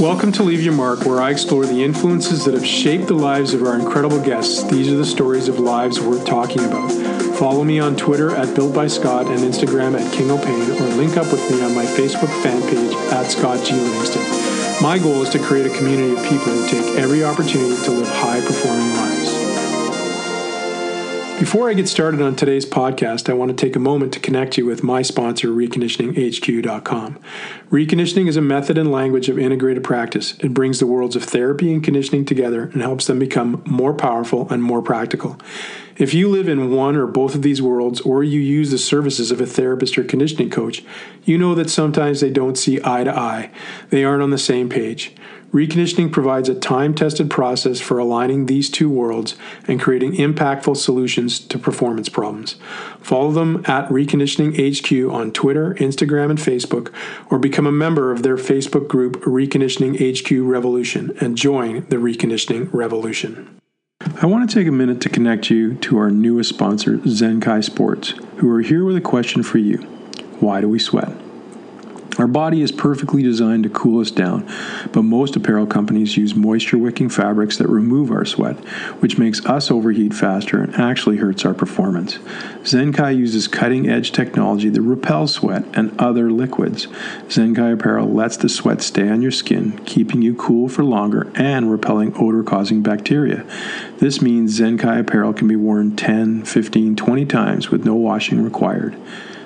Welcome to Leave Your Mark, where I explore the influences that have shaped the lives of our incredible guests. These are the stories of lives worth talking about. Follow me on Twitter at Built by Scott and Instagram at King O'Pain, or link up with me on my Facebook fan page at Scott G. Livingston. My goal is to create a community of people who take every opportunity to live high performing lives. Before I get started on today's podcast, I want to take a moment to connect you with my sponsor, reconditioninghq.com. Reconditioning is a method and language of integrated practice. It brings the worlds of therapy and conditioning together and helps them become more powerful and more practical. If you live in one or both of these worlds, or you use the services of a therapist or conditioning coach, you know that sometimes they don't see eye to eye. They aren't on the same page. Reconditioning provides a time tested process for aligning these two worlds and creating impactful solutions to performance problems. Follow them at Reconditioning HQ on Twitter, Instagram, and Facebook, or become a member of their Facebook group, Reconditioning HQ Revolution, and join the Reconditioning Revolution. I want to take a minute to connect you to our newest sponsor, Zenkai Sports, who are here with a question for you Why do we sweat? Our body is perfectly designed to cool us down, but most apparel companies use moisture wicking fabrics that remove our sweat, which makes us overheat faster and actually hurts our performance. Zenkai uses cutting edge technology that repels sweat and other liquids. Zenkai apparel lets the sweat stay on your skin, keeping you cool for longer and repelling odor causing bacteria. This means Zenkai apparel can be worn 10, 15, 20 times with no washing required.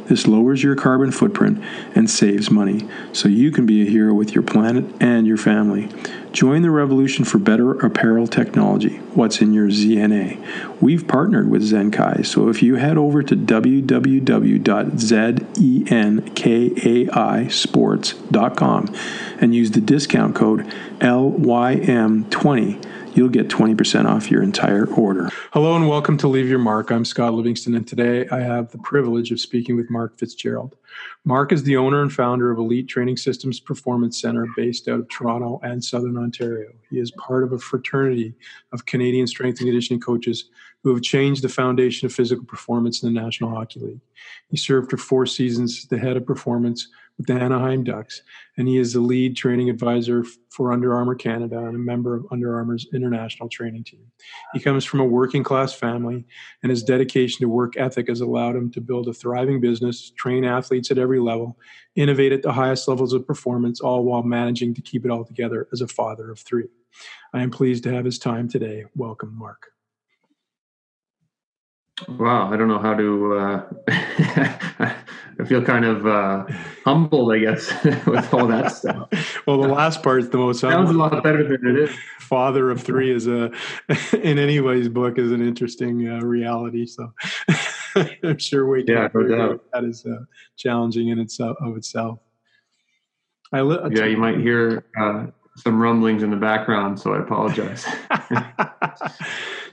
This lowers your carbon footprint and saves money, so you can be a hero with your planet and your family. Join the revolution for better apparel technology. What's in your ZNA? We've partnered with Zenkai, so if you head over to www.zenkaisports.com and use the discount code LYM20, you'll get 20% off your entire order. Hello and welcome to Leave Your Mark. I'm Scott Livingston, and today I have the privilege of speaking with Mark Fitzgerald. Mark is the owner and founder of Elite Training Systems Performance Center based out of Toronto and Southern Ontario. He is part of a fraternity of Canadian strength and conditioning coaches who have changed the foundation of physical performance in the National Hockey League. He served for four seasons as the head of performance with the Anaheim Ducks, and he is the lead training advisor for Under Armour Canada and a member of Under Armour's international training team. He comes from a working class family, and his dedication to work ethic has allowed him to build a thriving business, train athletes at every level, innovate at the highest levels of performance, all while managing to keep it all together as a father of three. I am pleased to have his time today. Welcome, Mark. Wow, I don't know how to. Uh, I feel kind of uh, humbled, I guess, with all that stuff. well, the last part is the most. Sounds a lot better than it is. Father of three is a, in anybody's book, is an interesting uh, reality. So, I'm sure we yeah, no doubt. that is uh, challenging in itself of itself. I li- yeah, you might hear uh, some rumblings in the background, so I apologize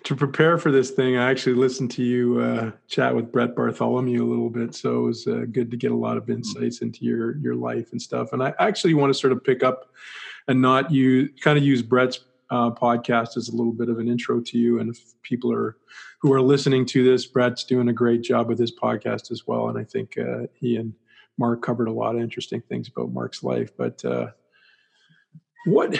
to prepare for this thing, I actually listened to you uh, chat with Brett Bartholomew a little bit, so it was uh, good to get a lot of insights into your your life and stuff. And I actually want to sort of pick up and not use kind of use Brett's uh, podcast as a little bit of an intro to you. And if people are who are listening to this, Brett's doing a great job with his podcast as well. And I think uh, he and Mark covered a lot of interesting things about Mark's life, but uh, what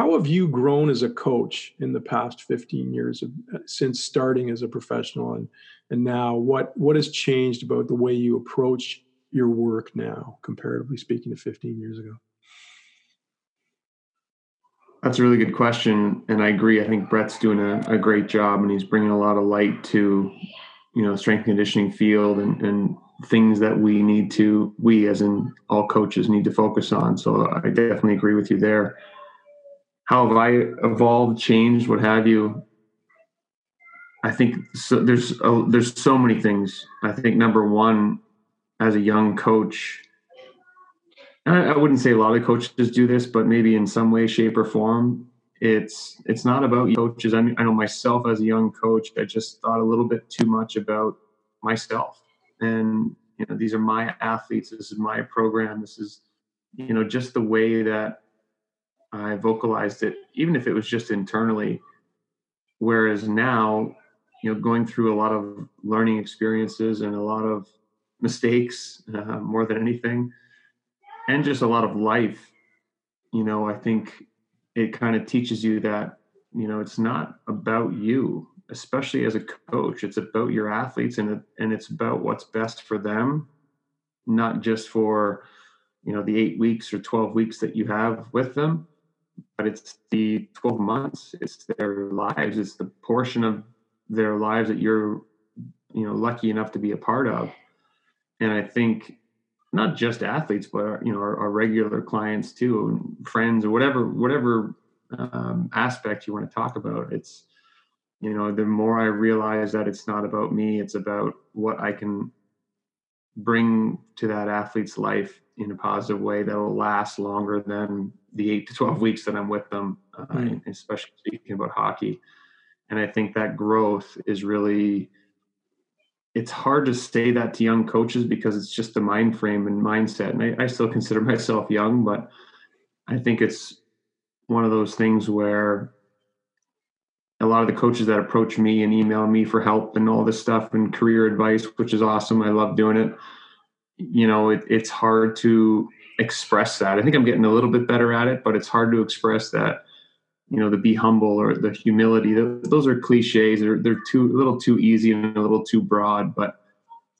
how have you grown as a coach in the past 15 years of, uh, since starting as a professional and and now? What what has changed about the way you approach your work now comparatively speaking to 15 years ago? That's a really good question and i agree. I think brett's doing a, a great job and he's bringing a lot of light to you know strength conditioning field and, and things that we need to we as in all coaches need to focus on. So i definitely agree with you there how have i evolved changed what have you? I think so, there's a, there's so many things. I think number one as a young coach I, I wouldn't say a lot of coaches do this but maybe in some way shape or form it's it's not about coaches. I, mean, I know myself as a young coach i just thought a little bit too much about myself. And you know these are my athletes this is my program this is you know just the way that i vocalized it even if it was just internally whereas now you know going through a lot of learning experiences and a lot of mistakes uh, more than anything and just a lot of life you know, I think it kind of teaches you that, you know, it's not about you, especially as a coach. It's about your athletes and and it's about what's best for them, not just for, you know, the eight weeks or 12 weeks that you have with them, but it's the 12 months, it's their lives, it's the portion of their lives that you're, you know, lucky enough to be a part of. And I think not just athletes, but our, you know our, our, regular clients too, and friends or whatever whatever um, aspect you want to talk about. It's you know the more I realize that it's not about me, it's about what I can bring to that athlete's life in a positive way that will last longer than the eight to 12 weeks that I'm with them, uh, mm. especially speaking about hockey. And I think that growth is really it's hard to say that to young coaches because it's just the mind frame and mindset. And I, I, still consider myself young, but I think it's one of those things where a lot of the coaches that approach me and email me for help and all this stuff and career advice, which is awesome. I love doing it. You know, it, it's hard to express that. I think I'm getting a little bit better at it, but it's hard to express that you know the be humble or the humility those are cliches they're, they're too a little too easy and a little too broad but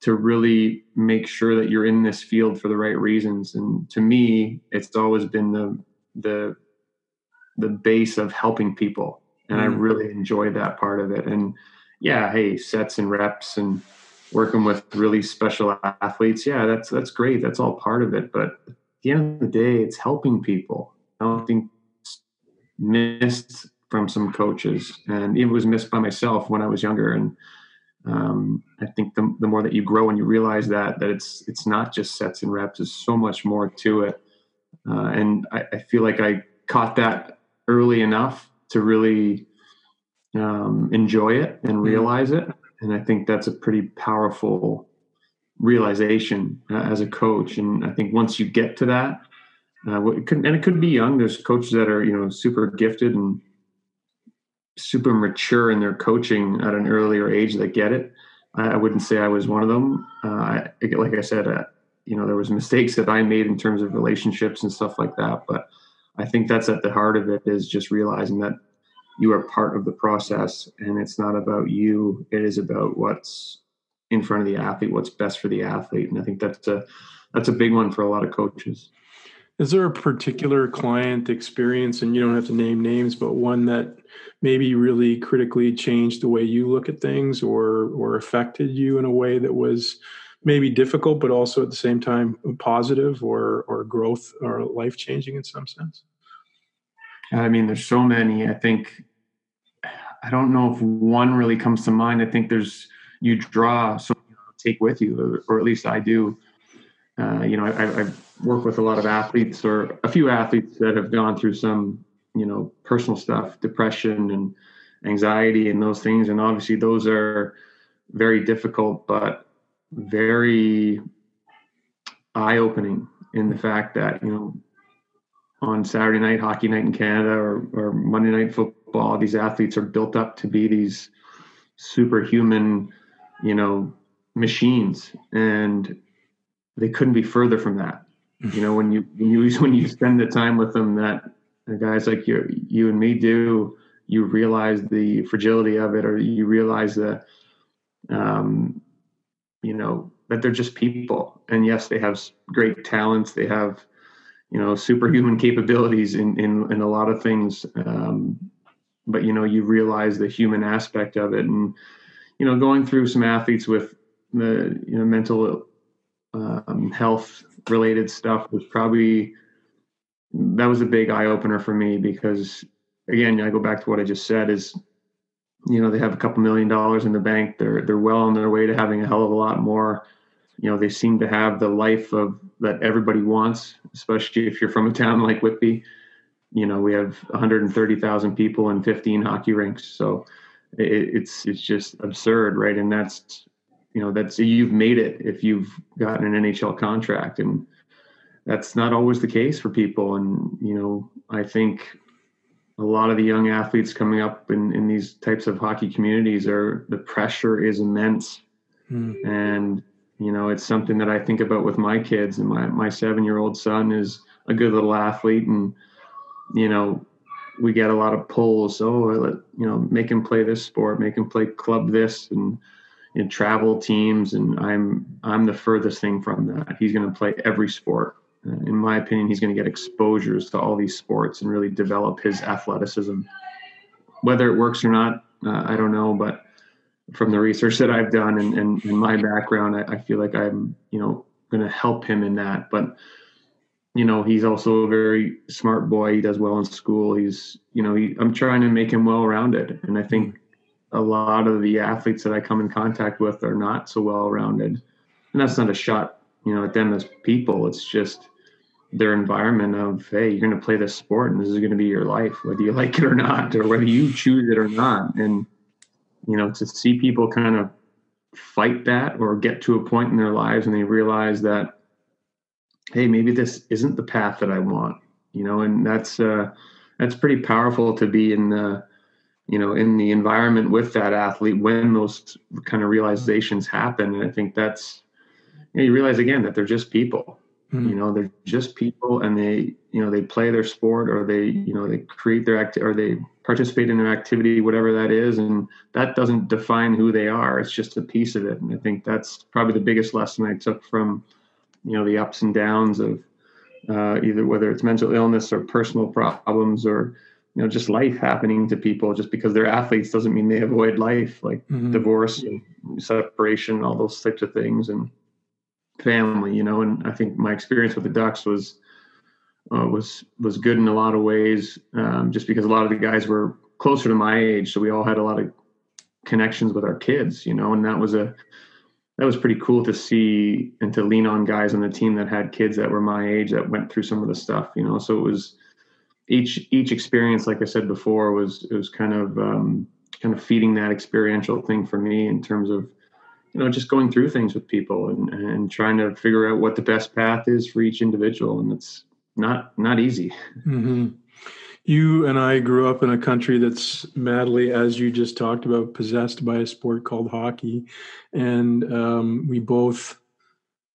to really make sure that you're in this field for the right reasons and to me it's always been the the the base of helping people and mm. i really enjoyed that part of it and yeah hey sets and reps and working with really special athletes yeah that's that's great that's all part of it but at the end of the day it's helping people i don't think missed from some coaches, and it was missed by myself when I was younger. And um, I think the, the more that you grow and you realize that that it's it's not just sets and reps, there's so much more to it. Uh, and I, I, feel like I caught that early enough to really um, enjoy it and mm-hmm. realize it. And I think that's a pretty powerful realization uh, as a coach. And I think once you get to that, uh, it could, and it could be young. There's coaches that are you know super gifted and super mature in their coaching at an earlier age that get it. I, I wouldn't say I was one of them. Uh, I, like I said, uh, you know, there was mistakes that I made in terms of relationships and stuff like that. But I think that's at the heart of it is just realizing that you are part of the process, and it's not about you. It is about what's in front of the athlete, what's best for the athlete, and I think that's a that's a big one for a lot of coaches. Is there a particular client experience, and you don't have to name names, but one that maybe really critically changed the way you look at things, or or affected you in a way that was maybe difficult, but also at the same time positive, or or growth, or life changing in some sense? I mean, there's so many. I think I don't know if one really comes to mind. I think there's you draw so take with you, or, or, at least I do. Uh, you know, I, I've work with a lot of athletes or a few athletes that have gone through some, you know, personal stuff, depression and anxiety and those things. And obviously those are very difficult, but very eye opening in the fact that, you know, on Saturday night, hockey night in Canada or, or Monday night football, these athletes are built up to be these superhuman, you know, machines. And they couldn't be further from that. You know when you when you when you spend the time with them that guys like you you and me do you realize the fragility of it or you realize that um you know that they're just people. And yes they have great talents. They have you know superhuman capabilities in in, in a lot of things. Um but you know you realize the human aspect of it. And you know going through some athletes with the you know mental um, health related stuff was probably that was a big eye opener for me because again I go back to what I just said is you know they have a couple million dollars in the bank. They're they're well on their way to having a hell of a lot more you know they seem to have the life of that everybody wants especially if you're from a town like Whitby. You know we have 130,000 people and 15 hockey rinks. So it, it's it's just absurd right? And that's you know that's you've made it if you've gotten an NHL contract. And that's not always the case for people. And you know I think a lot of the young athletes coming up in, in these types of hockey communities are the pressure is immense. Mm. and you know it's something that I think about with my kids and my my 7 year old son is a good little athlete and you know, we get a lot of pulls. Oh, let, you know, make him play this sport, make him play club this, and in travel teams. And I'm I'm the furthest thing from that. He's going to play every sport. Uh, in my opinion, he's going to get exposures to all these sports and really develop his athleticism. Whether it works or not, uh, I don't know, but from the research that I've done and, and, and my background, I, I, feel like I'm, you know, going to help him in that. But, you know, he's also a very smart boy. He does well in school. He's, you know, he, I'm trying to make him well rounded. And I think a lot of the athletes that I come in contact with are not so well rounded. And that's not a shot, you know, at them as people. It's just their environment of, hey, you're going to play this sport and this is going to be your life, whether you like it or not, or whether you choose it or not. And, you know, to see people kind of fight that or get to a point in their lives and they realize that, hey, maybe this isn't the path that I want, you know, and that's uh, that's pretty powerful to be in the, you know, in the environment with that athlete when those kind of realizations happen. And I think that's, you, know, you realize again that they're just people. Mm-hmm. You know, they're just people, and they, you know, they play their sport, or they, you know, they create their act, or they participate in their activity, whatever that is, and that doesn't define who they are. It's just a piece of it, and I think that's probably the biggest lesson I took from, you know, the ups and downs of uh, either whether it's mental illness or personal problems or you know just life happening to people just because they're athletes doesn't mean they avoid life like mm-hmm. divorce and separation all those types of things and family you know and i think my experience with the ducks was uh, was was good in a lot of ways, um, just because a lot of the guys were closer to my age, so we all had a lot of connections with our kids, you know, and that was a that was pretty cool to see and to lean on guys on the team that had kids that were my age that went through some of the stuff, you know. So it was each each experience, like I said before, was it was kind of um, kind of feeding that experiential thing for me in terms of you know just going through things with people and and trying to figure out what the best path is for each individual, and it's not not easy. Mm-hmm. You and I grew up in a country that's madly, as you just talked about, possessed by a sport called hockey, and um, we both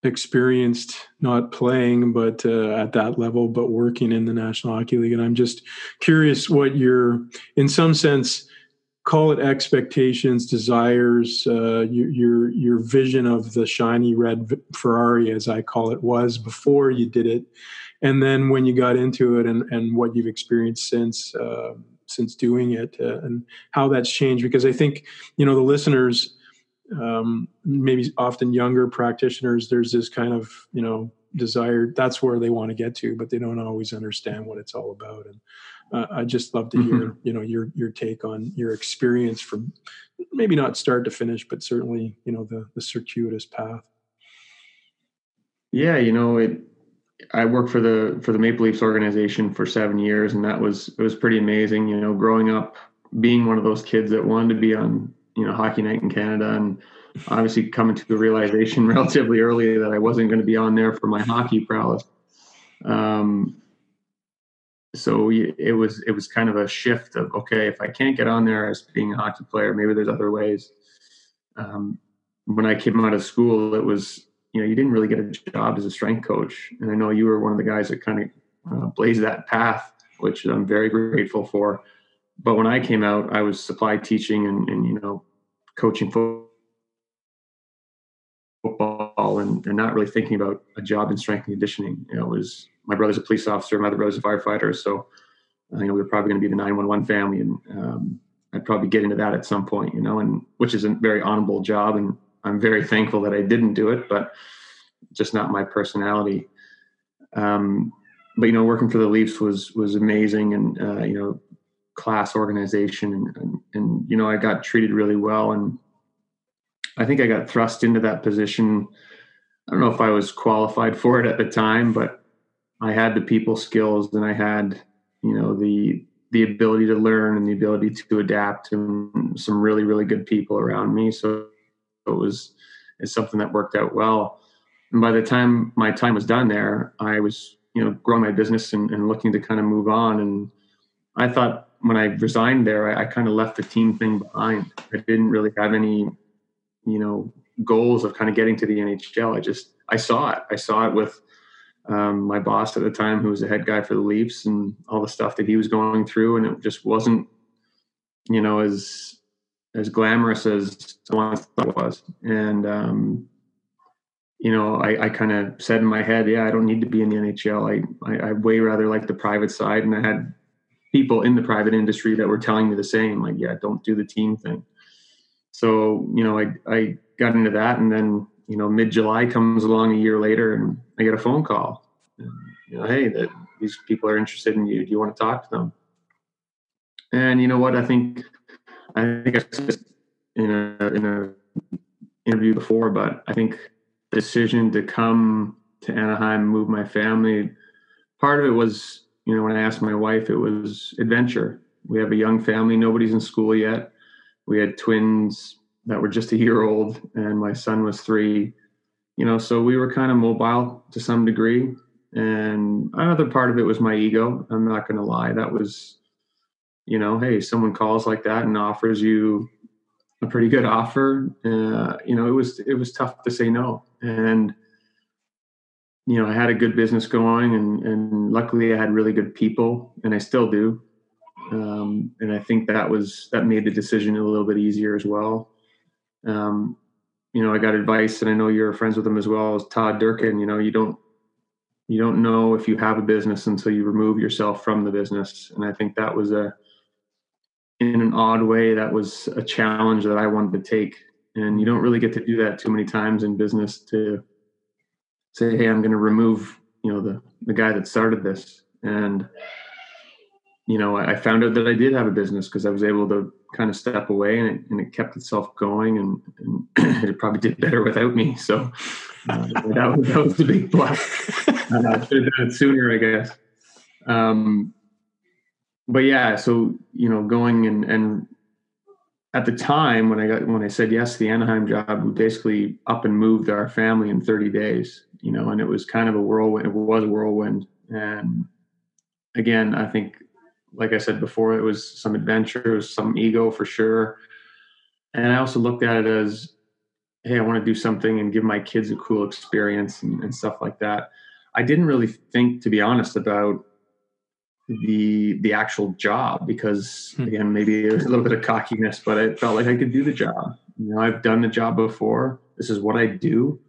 experienced not playing, but uh, at that level, but working in the National Hockey League. And I'm just curious what your, in some sense, call it expectations, desires, uh, your, your your vision of the shiny red Ferrari, as I call it, was before you did it. And then when you got into it and, and what you've experienced since uh, since doing it uh, and how that's changed. Because i think you know the listeners um, maybe often younger practitioners there's this kind of you know desire that's where they want to get to but they don't always understand what it's all about. And uh, i just love to hear mm-hmm. you know your your take on your experience from maybe not start to finish but certainly you know the the circuitous path yeah you know it I worked for the for the Maple Leafs organization for seven years, and that was it was pretty amazing. You know, growing up, being one of those kids that wanted to be on you know Hockey Night in Canada, and obviously coming to the realization relatively early that I wasn't going to be on there for my hockey prowess. Um, so it was it was kind of a shift of okay, if I can't get on there as being a hockey player, maybe there's other ways. Um, when I came out of school, it was you know you didn't really get a job as a strength coach. And i know you were one of the guys that kind of uh, blazed that path which i'm very grateful for. But when i came out i was supply teaching and, and you know coaching football and, and not really thinking about a job in strength and conditioning you know was my brother's a police officer my other brother's a firefighter so uh, you know we were probably going to be the 911 family and um, i'd probably get into that at some point you know and which is a very honorable job and I'm very thankful that I didn't do it, but just not my personality. Um, but you know, working for the Leafs was was amazing, and uh, you know, class organization, and, and, and you know, I got treated really well, and I think I got thrust into that position. I don't know if I was qualified for it at the time, but I had the people skills, and I had you know the the ability to learn and the ability to adapt, and some really really good people around me. So it was it's something that worked out well. And by the time my time was done there, I was you know growing my business and, and looking to kind of move on. And I thought when I resigned there, I, I kind of left the team thing behind. I didn't really have any you know goals of kind of getting to the NHL. I just I saw it. I saw it with um, my boss at the time, who was the head guy for the Leafs, and all the stuff that he was going through, and it just wasn't, you know, as as glamorous as I thought it was. And um, you know, I, I kind of said in my head, yeah, I don't need to be in the NHL. I, I, I way rather like the private side, and I had people in the private industry that were telling me the same, like, yeah, don't do the team thing. So you know, I I got into that, and then you know, mid July comes along a year later, and I get a phone call. And, you know, hey, that these people are interested in you. Do you want to talk to them? And you know what? I think I think I said in a in a interview before, but I think the decision to come to Anaheim, move my family, part of it was, you know, when I asked my wife, it was adventure. We have a young family, nobody's in school yet. We had twins that were just a year old, and my son was three. You know, so we were kind of mobile to some degree. And another part of it was my ego. I'm not going to lie. That was, you know, hey, someone calls like that and offers you a pretty good offer. Uh, you know, it was it was tough to say no. And you know, I had a good business going, and and luckily I had really good people, and I still do. Um, and I think that was that made the decision a little bit easier as well. Um, you know, I got advice, and I know you're friends with him as well as Todd Durkin. You know, you don't you don't know if you have a business until you remove yourself from the business, and I think that was a in an odd way that was a challenge that I wanted to take. And you don't really get to do that too many times in business to say, "Hey, I'm going to remove you know the the guy that started this." And you know, I found out that I did have a business because I was able to kind of step away and it, and it kept itself going and, and it probably did better without me. So uh, that, was, that was a big plus. Uh, I should have done it sooner, I guess. Um, but yeah, so, you know, going and, and at the time when I got, when I said yes to the Anaheim job, we basically up and moved our family in 30 days, you know, and it was kind of a whirlwind. It was a whirlwind. And again, I think like I said before, it was some adventure, it was some ego for sure. And I also looked at it as, hey, I want to do something and give my kids a cool experience and, and stuff like that. I didn't really think, to be honest, about the the actual job because hmm. again, maybe there's a little bit of cockiness, but I felt like I could do the job. You know, I've done the job before. This is what I do.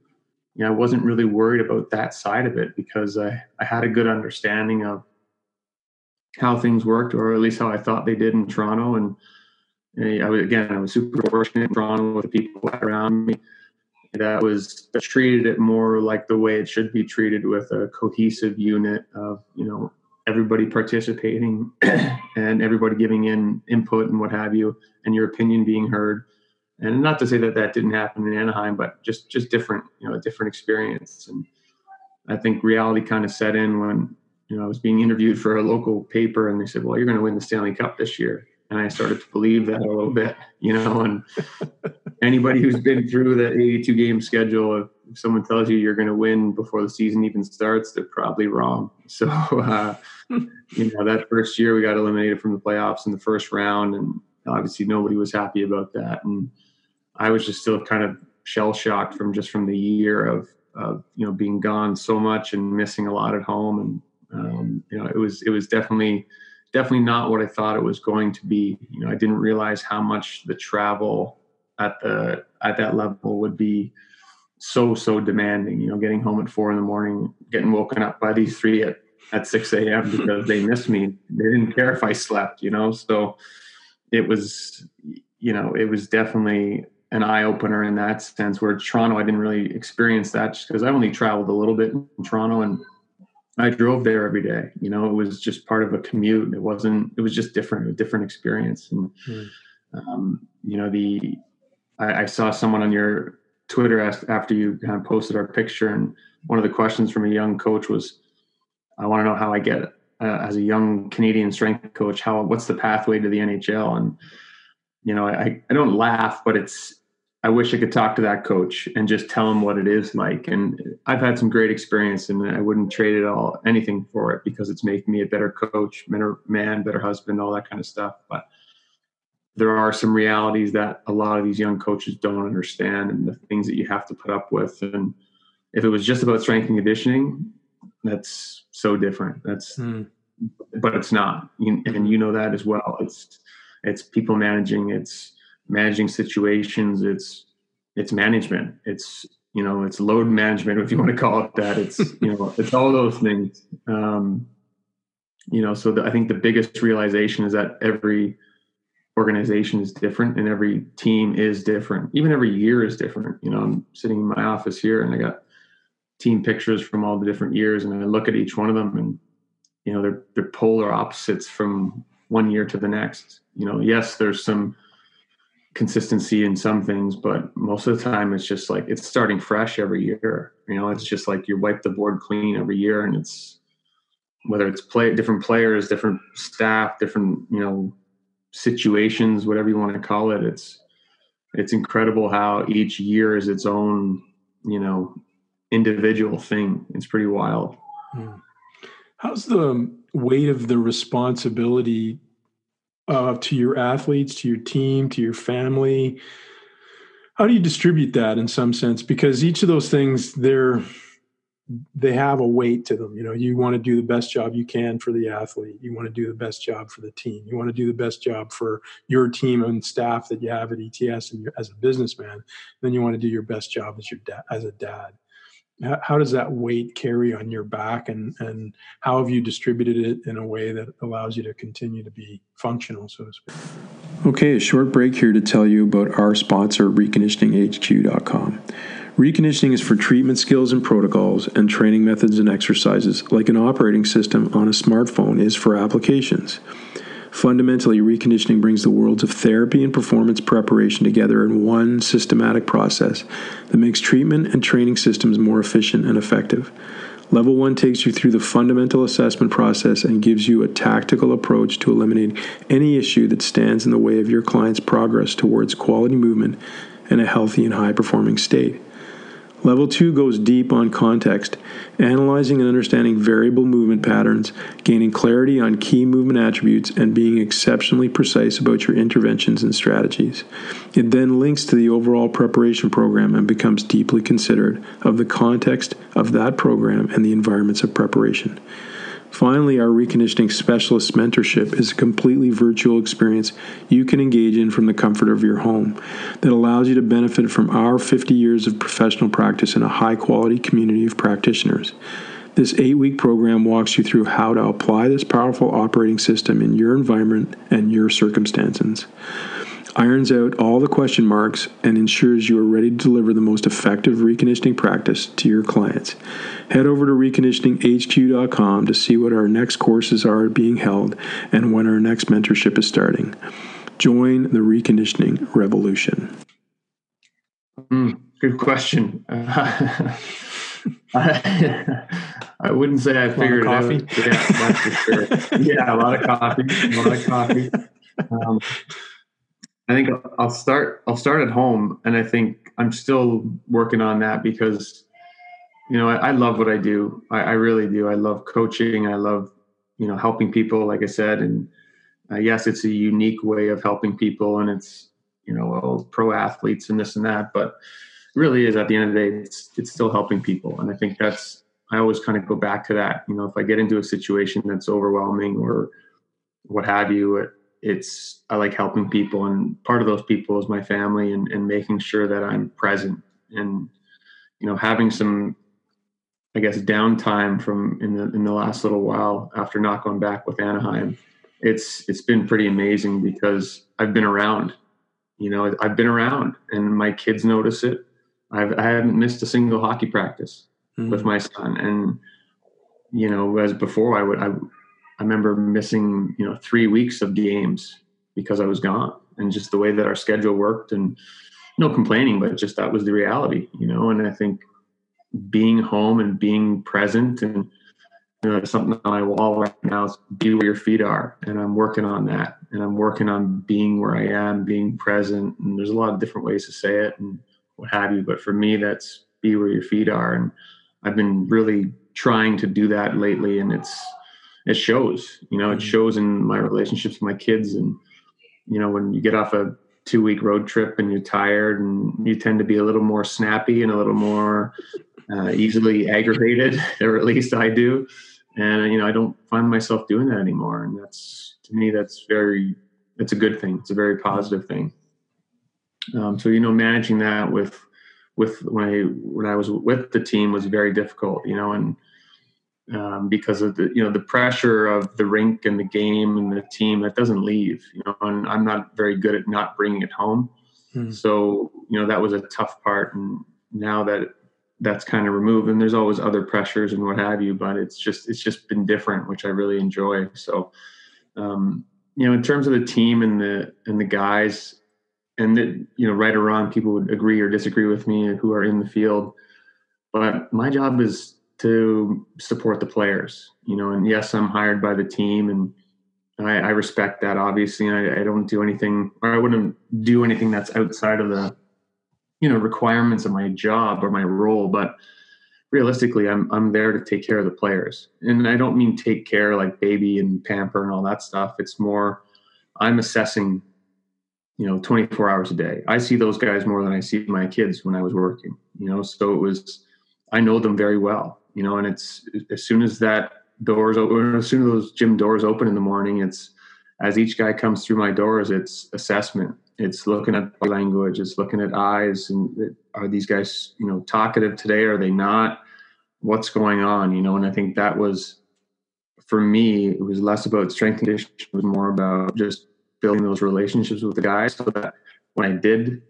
You know, I wasn't really worried about that side of it because I, I had a good understanding of how things worked, or at least how I thought they did in Toronto. And, and I was, again, I was super fortunate in Toronto with the people around me that was that treated it more like the way it should be treated with a cohesive unit of you know everybody participating and everybody giving in input and what have you and your opinion being heard and not to say that that didn't happen in anaheim but just just different you know a different experience and i think reality kind of set in when you know, I was being interviewed for a local paper and they said, well, you're going to win the Stanley Cup this year. And I started to believe that a little bit, you know, and anybody who's been through the 82 game schedule, if someone tells you you're going to win before the season even starts, they're probably wrong. So, uh, you know, that first year we got eliminated from the playoffs in the first round. And obviously nobody was happy about that. And I was just still kind of shell shocked from just from the year of, of, you know, being gone so much and missing a lot at home and um, you know, it was it was definitely definitely not what I thought it was going to be. You know, I didn't realize how much the travel at the at that level would be so so demanding. You know, getting home at four in the morning, getting woken up by these three at at six a.m. because they missed me. They didn't care if I slept. You know, so it was you know it was definitely an eye opener in that sense. Where Toronto, I didn't really experience that just because I only traveled a little bit in Toronto and I drove there every day. You know, it was just part of a commute. It wasn't. It was just different, a different experience. And mm. um, you know, the I, I, saw someone on your Twitter asked after you kind of posted our picture, and one of the questions from a young coach was, "I want to know how I get uh, as a young Canadian strength coach. How what's the pathway to the NHL?" And you know, I I don't laugh, but it's I wish I could talk to that coach and just tell him what it is like. And I've had some great experience, and I wouldn't trade it all anything for it because it's making me a better coach, better man, better husband, all that kind of stuff. But there are some realities that a lot of these young coaches don't understand, and the things that you have to put up with. And if it was just about strength and conditioning, that's so different. That's, mm. but it's not, and you know that as well. It's it's people managing. It's managing situations. It's it's management. It's you know it's load management if you want to call it that. It's you know it's all those things. Um, you know, so the, I think the biggest realization is that every organization is different and every team is different. Even every year is different. You know, I'm sitting in my office here and I got team pictures from all the different years and I look at each one of them and you know they're they're polar opposites from one year to the next. You know, yes, there's some consistency in some things, but most of the time it's just like it's starting fresh every year. You know, it's just like you wipe the board clean every year and it's whether it's play different players, different staff, different, you know, situations, whatever you want to call it. It's it's incredible how each year is its own, you know, individual thing. It's pretty wild. Hmm. How's the weight of the responsibility uh, to your athletes, to your team, to your family? How do you distribute that in some sense? Because each of those things, they're they have a weight to them. You know, you want to do the best job you can for the athlete. You want to do the best job for the team. You want to do the best job for your team and staff that you have at ETS and as a businessman. Then you want to do your best job as your dad, as a dad. How does that weight carry on your back, and and how have you distributed it in a way that allows you to continue to be functional, so to speak? Okay, a short break here to tell you about our sponsor, ReconditioningHQ.com. Reconditioning is for treatment skills and protocols and training methods and exercises, like an operating system on a smartphone is for applications. Fundamentally, reconditioning brings the worlds of therapy and performance preparation together in one systematic process that makes treatment and training systems more efficient and effective. Level 1 takes you through the fundamental assessment process and gives you a tactical approach to eliminate any issue that stands in the way of your client's progress towards quality movement and a healthy and high performing state. Level 2 goes deep on context, analyzing and understanding variable movement patterns, gaining clarity on key movement attributes, and being exceptionally precise about your interventions and strategies. It then links to the overall preparation program and becomes deeply considered of the context of that program and the environments of preparation. Finally, our reconditioning specialist mentorship is a completely virtual experience you can engage in from the comfort of your home that allows you to benefit from our 50 years of professional practice in a high quality community of practitioners. This eight week program walks you through how to apply this powerful operating system in your environment and your circumstances irons out all the question marks, and ensures you are ready to deliver the most effective reconditioning practice to your clients. Head over to reconditioninghq.com to see what our next courses are being held and when our next mentorship is starting. Join the reconditioning revolution. Mm, good question. Uh, I, I, wouldn't say I figured it out. Yeah, sure. yeah, a lot of coffee. A lot of coffee. Um, I think I'll start. I'll start at home, and I think I'm still working on that because, you know, I, I love what I do. I, I, really do. I love coaching. I love, you know, helping people. Like I said, and uh, yes, it's a unique way of helping people, and it's you know, well, pro athletes and this and that. But really, is at the end of the day, it's it's still helping people, and I think that's. I always kind of go back to that. You know, if I get into a situation that's overwhelming or what have you, it, it's I like helping people, and part of those people is my family, and, and making sure that I'm present, and you know, having some, I guess, downtime from in the in the last little while after not going back with Anaheim. It's it's been pretty amazing because I've been around, you know, I've been around, and my kids notice it. I've I haven't missed a single hockey practice mm-hmm. with my son, and you know, as before, I would I I remember missing, you know, three weeks of games because I was gone and just the way that our schedule worked and no complaining, but just that was the reality, you know, and I think being home and being present and you know, something on my wall right now is be where your feet are. And I'm working on that. And I'm working on being where I am, being present. And there's a lot of different ways to say it and what have you. But for me, that's be where your feet are. And I've been really trying to do that lately. And it's, it shows you know it mm-hmm. shows in my relationships with my kids and you know when you get off a two week road trip and you're tired and you tend to be a little more snappy and a little more uh, easily aggravated, or at least I do. And you know, I don't find myself doing that anymore, and that's to me that's very it's a good thing. It's a very positive thing. Um, so you know, managing that with with when I when I was with the team was very difficult. You know, and um, because of the you know the pressure of the rink and the game and the team that doesn't leave. You know, and I'm not very good at not bringing it home. Hmm. So you know that was a tough part, and now that that's kind of removed, and there's always other pressures and what have you, but it's just it's just been different, which I really enjoy. So, um, you know, in terms of the team and the and the guys, and that you know, right or wrong, people would agree or disagree with me who are in the field, but my job is to support the players, you know, and yes, I'm hired by the team and I, I respect that obviously. I, I, don't do anything or I wouldn't do anything that's outside of the, you know, requirements of my job or my role. But realistically, I'm, I'm there to take care of the players. And I don't mean take care like baby and pamper and all that stuff. It's more, I'm assessing, you know, 24 hours a day. I see those guys more than I see my kids when I was working, you know, so it was, I know them very well you know, and it's as soon as that doors open, as soon as those gym doors open in the morning, it's as each guy comes through my doors, it's assessment. It's looking at language. It's looking at eyes, and uh, are these guys, you know, talkative today? Are they not? What's going on? You know, and I think that was for me. It was less about strength conditioning. It was more about just building those relationships with the guys, so that when I did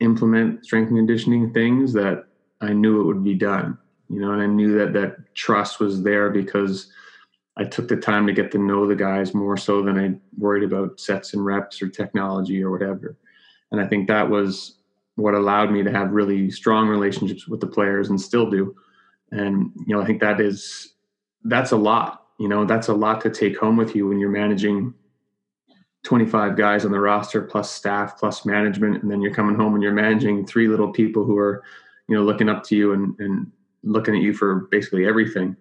implement strength and conditioning things, that I knew it would be done you know, and I knew that that trust was there because I took the time to get to know the guys more so than I worried about sets and reps or technology or whatever. And I think that was what allowed me to have really strong relationships with the players and still do. And you know, I think that is that's a lot. You know, that's a lot to take home with you when you're managing 25 guys on the roster plus staff plus management and then you're coming home and you're managing three little people who are you know looking up to you and and looking at you for basically everything.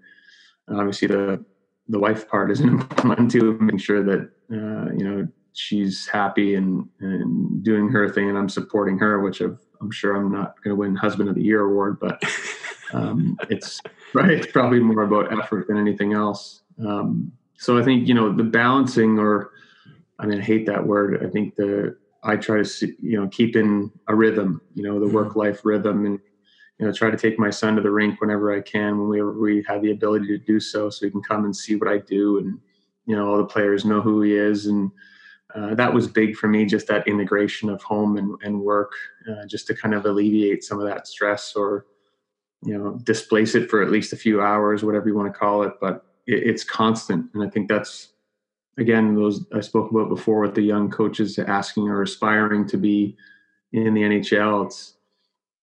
obviously, the the wife part is an important one too, making sure that uh, you know she's happy and and doing her thing, and I'm supporting her, which i am sure I'm not going to win Husband of the Year award, but um, it's right. It's probably more about effort than anything else. Um, so I think you know the balancing, or I mean, I hate that word. I think the I try to see, you know keep in a rhythm, you know, the mm-hmm. work life rhythm, and you know try to take my son to the rink whenever I can when we we have the ability to do so, so he can come and see what I do, and you know all the players know who he is, and uh, that was big for me. Just that integration of home and, and work, uh, just to kind of alleviate some of that stress or you know displace it for at least a few hours, whatever you want to call it. But it, it's constant, and I think that's again those I spoke about before with the young coaches asking or aspiring to be in the NHL. It's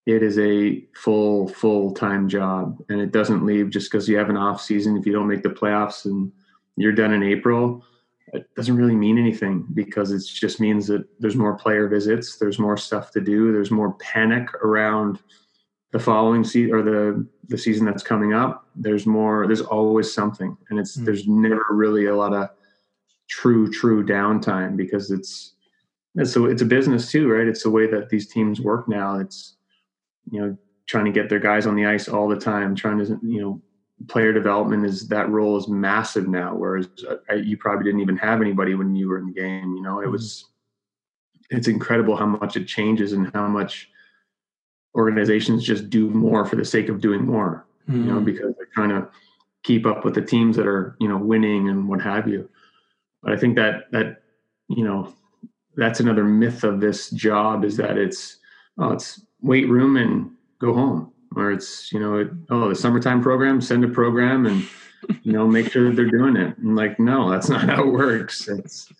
it is a full full time job and it doesn't leave just because you have an off season. If you don't make the playoffs and you're done in april it doesn't really mean anything because it just means that there's more player visits there's more stuff to do there's more panic around the following season or the the season that's coming up. There's more there's always something and it's mm. there's never really a lot of true true downtime because it's it's a, it's a business too right? It's the way that these teams work now. It's you know, trying to get their guys on the ice all the time, trying to, you know, player development is that role is massive now. Whereas uh, you probably didn't even have anybody when you were in the game. You know, it mm-hmm. was, it's incredible how much it changes and how much organizations just do more for the sake of doing more. Mm-hmm. You know, mm-hmm. because they're trying to keep up with the teams that are you know winning and what have you. But I think that that you know that's another myth of this job is that it's oh it's weight room and go home. Or it's you know oh the summertime program send a program and you know make sure that they're doing it. And like no that's not how it works. It's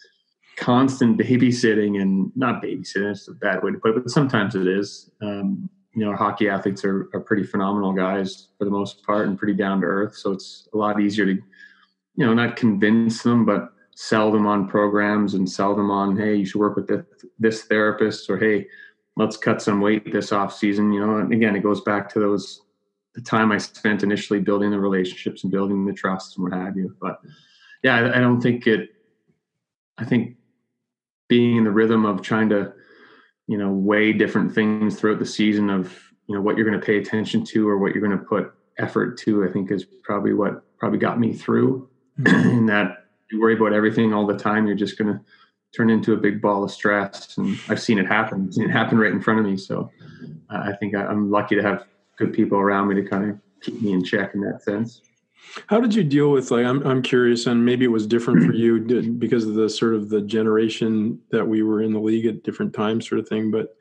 constant babysitting and not babysitting it's a bad way to put it but sometimes it is. Um, you know hockey athletes are, are pretty phenomenal guys for the most part and pretty down to earth. So it's a lot easier to you know not convince them but sell them on programs and sell them on hey you should work with this, this therapist or hey let's cut some weight this off season. You know, and again, it goes back to those the time I spent initially building the relationships and building the trust and what have you. But yeah, I, I don't think it. I think being in the rhythm of trying to you know, weigh different things throughout the season of, you know, what you're going to pay attention to or what you're going to put effort to, I think is probably what probably got me through mm-hmm. in that you worry about everything all the time. You're just going to turn into a big ball of stress. And I've seen it happen. Seen it happen right in front of me. So uh, I think I, I'm lucky to have good people around me to kind of keep me in check in that sense. How did you deal with like I'm I'm curious and maybe it was different for you because of the sort of the generation that we were in the league at different times sort of thing but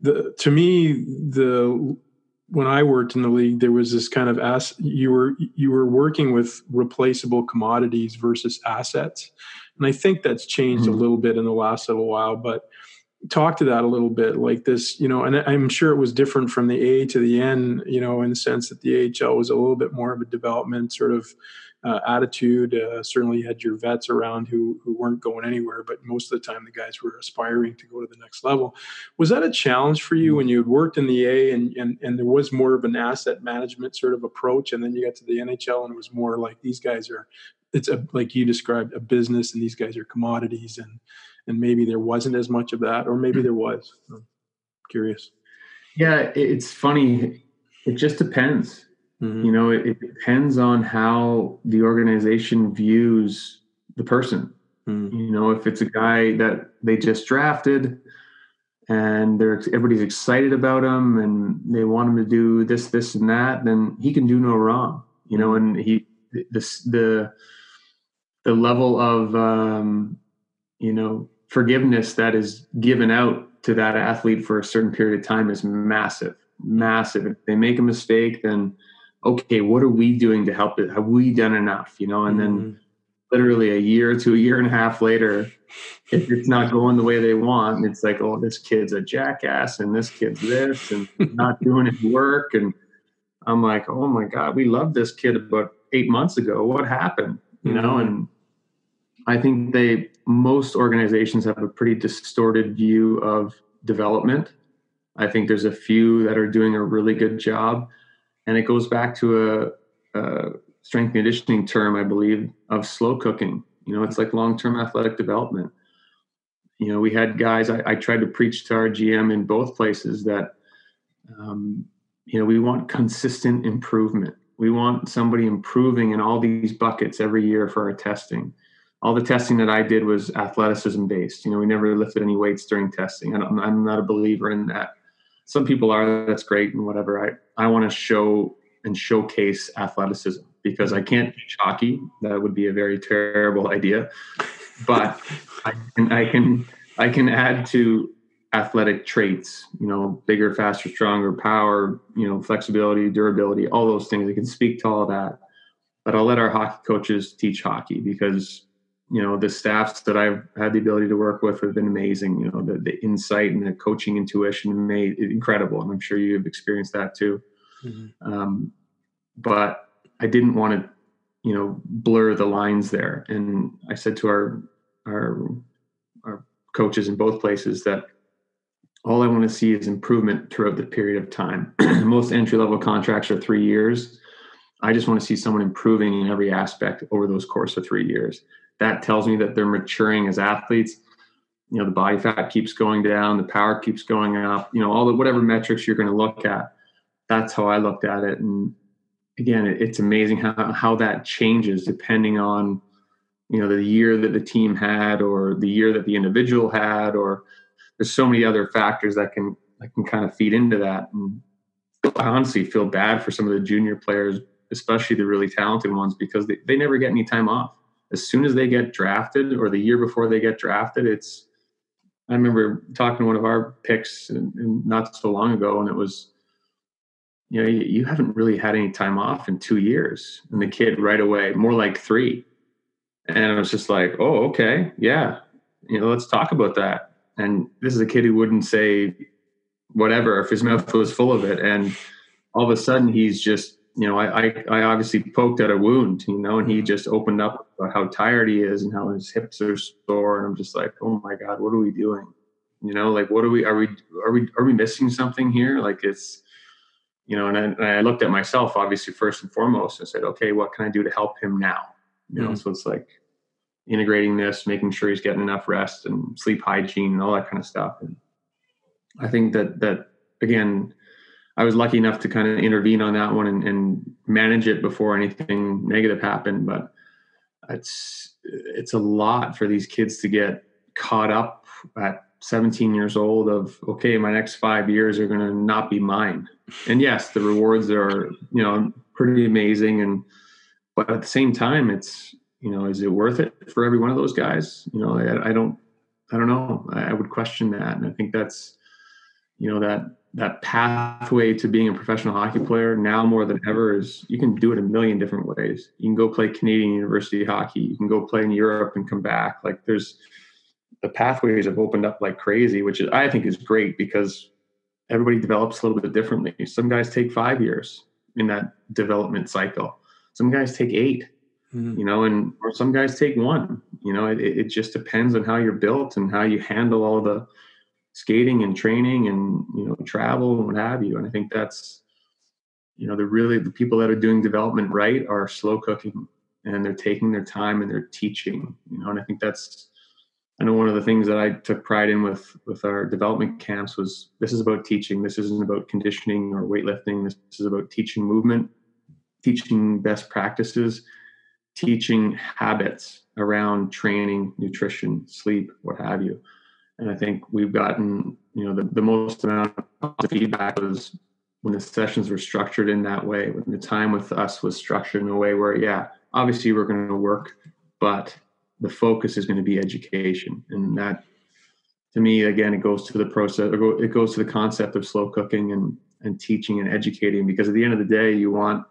the to me the when I worked in the league there was this kind of ass you were you were working with replaceable commodities versus assets and I think that's changed mm-hmm. a little bit in the last little while but talk to that a little bit like this you know and i'm sure it was different from the a to the n you know in the sense that the ahl was a little bit more of a development sort of uh, attitude uh, certainly you had your vets around who who weren't going anywhere but most of the time the guys were aspiring to go to the next level was that a challenge for you when you had worked in the a and and, and there was more of an asset management sort of approach and then you got to the nhl and it was more like these guys are it's a like you described a business and these guys are commodities and and maybe there wasn't as much of that, or maybe there was. I'm curious. Yeah, it's funny. It just depends. Mm-hmm. You know, it, it, depends on how the organization views the person. Mm-hmm. You know, if it's a guy that they just drafted and they're everybody's excited about him and they want him to do this, this, and that, then he can do no wrong. You know, and he this the the level of um, you know forgiveness that is given out to that athlete for a certain period of time is massive, massive. If they make a mistake, then okay, what are we doing to help it? Have we done enough? You know, and mm-hmm. then literally a year to a year and a half later, if it's not going the way they want, it's like, oh, this kid's a jackass and this kid's this and not doing his work. And I'm like, oh my God, we loved this kid about eight months ago. What happened? You mm-hmm. know, and I think they most organizations have a pretty distorted view of development. I think there's a few that are doing a really good job, and it goes back to a, a strength conditioning term, I believe, of slow cooking. You know, it's like long-term athletic development. You know, we had guys. I, I tried to preach to our GM in both places that, um, you know, we want consistent improvement. We want somebody improving in all these buckets every year for our testing all the testing that I did was athleticism based. You know, we never lifted any weights during testing. I am not a believer in that. Some people are. That's great and whatever. I I want to show and showcase athleticism because I can't teach hockey. That would be a very terrible idea. But I can I can I can add to athletic traits. You know, bigger, faster, stronger, power. You know, flexibility, durability, all those things. I can speak to all that. But I'll let our hockey coaches teach hockey because you know the staffs that I've had the ability to work with have been amazing. You know the, the insight and the coaching intuition made it incredible, and I'm sure you have experienced that too. Mm-hmm. Um, but I didn't want to, you know, blur the lines there. And I said to our our our coaches in both places that all I want to see is improvement throughout the period of time. Most entry level contracts are three years. I just want to see someone improving in every aspect over those course of three years that tells me that they're maturing as athletes. You know the body fat keeps going down the power keeps going up you know all the whatever metrics you're going to look at that's how i looked at it. And again it, it's amazing how, how that changes depending on you know the year that the team had or the year that the individual had or there's so many other factors that can that can kind of feed into that. And i honestly feel bad for some of the junior players especially the really talented ones because they, they never get any time off as soon as they get drafted or the year before they get drafted, it's. I remember talking to one of our picks and, and not so long ago, and it was, you know, you, you haven't really had any time off in two years, and the kid right away, more like three, and I was just like, oh, okay, yeah, you know, let's talk about that. And this is a kid who wouldn't say whatever if his mouth was full of it, and all of a sudden he's just you know, I, I, I obviously poked at a wound, you know, and he just opened up about how tired he is and how his hips are sore, and I'm just like, oh my god, what are we doing? You know, like what are we? Are we? Are we? Are we missing something here? Like it's, you know, and I, and I looked at myself obviously first and foremost and said, okay, what can I do to help him now? You know, mm-hmm. so it's like integrating this, making sure he's getting enough rest and sleep hygiene and all that kind of stuff. And I think that that again, I was lucky enough to kind of intervene on that one and, and manage it before anything negative happened. But it's it's a lot for these kids to get caught up at 17 years old of okay my next five years are going to not be mine and yes the rewards are you know pretty amazing and but at the same time it's you know is it worth it for every one of those guys you know i, I don't i don't know I, I would question that and i think that's you know that that pathway to being a professional hockey player now more than ever is you can do it a million different ways. You can go play Canadian university hockey. You can go play in Europe and come back. Like there's the pathways have opened up like crazy, which is, I think is great because everybody develops a little bit differently. Some guys take five years in that development cycle. Some guys take 8 mm-hmm. you know, and or some guys take one. You know, it, it just depends on how you're built and how you handle all the skating and training and you know travel and what have you. And i think that's you know the really the people that are doing development right are slow cooking and they're taking their time and they're teaching you know and i think that's i know one of the things that i took pride in with with our development camps was this is about teaching. This isn't about conditioning or weightlifting. This is about teaching movement teaching best practices teaching habits around training nutrition sleep what have you and I think we've gotten, you know, the, the most amount of feedback was when the sessions were structured in that way, when the time with us was structured in a way where, yeah, obviously we're going to work, but the focus is going to be education. And that, to me, again, it goes to the process, it goes to the concept of slow cooking and, and teaching and educating, because at the end of the day, you want,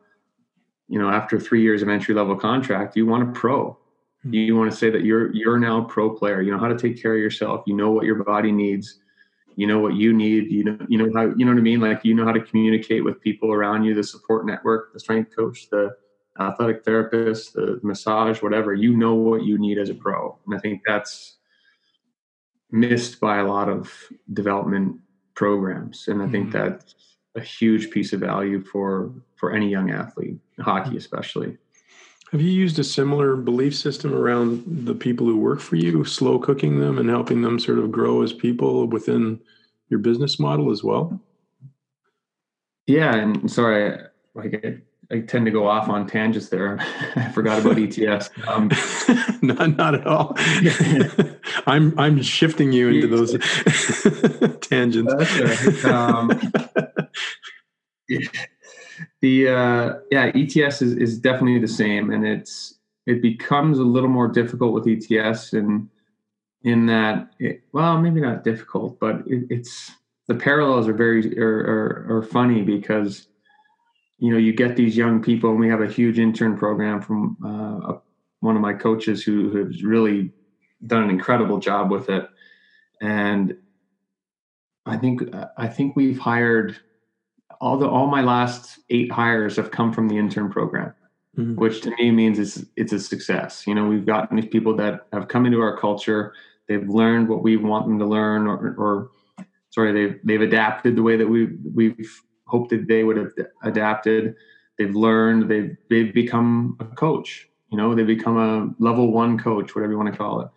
you know, after three years of entry level contract, you want a pro Hmm. You want to say that you're you're now a pro player. You know how to take care of yourself. You know what your body needs. You know what you need. You know you know how you know what I mean. Like you know how to communicate with people around you, the support network, the strength coach, the athletic therapist, the massage, whatever. You know what you need as a pro, and I think that's missed by a lot of development programs. And I think mm-hmm. that's a huge piece of value for for any young athlete, hockey especially. Have you used a similar belief system around the people who work for you, slow cooking them and helping them sort of grow as people within your business model as well? Yeah, and sorry, like I, I tend to go off on tangents there. I forgot about ETS. Um, not, not at all. I'm I'm shifting you into those tangents. Right. Um, the uh, yeah ets is, is definitely the same and it's it becomes a little more difficult with ets and in that it, well maybe not difficult but it, it's the parallels are very are, are, are, funny because you know you get these young people and we have a huge intern program from uh, one of my coaches who has really done an incredible job with it. And i think i think we've hired all the all my last eight hires have come from the intern program, mm-hmm. which to me means it's it's a success. You know, we've gotten these people that have come into our culture. They've learned what we want them to learn, or, or sorry, they've they've adapted the way that we we've hoped that they would have adapted. They've learned. They've they've become a coach. You know, they become a level one coach, whatever you want to call it.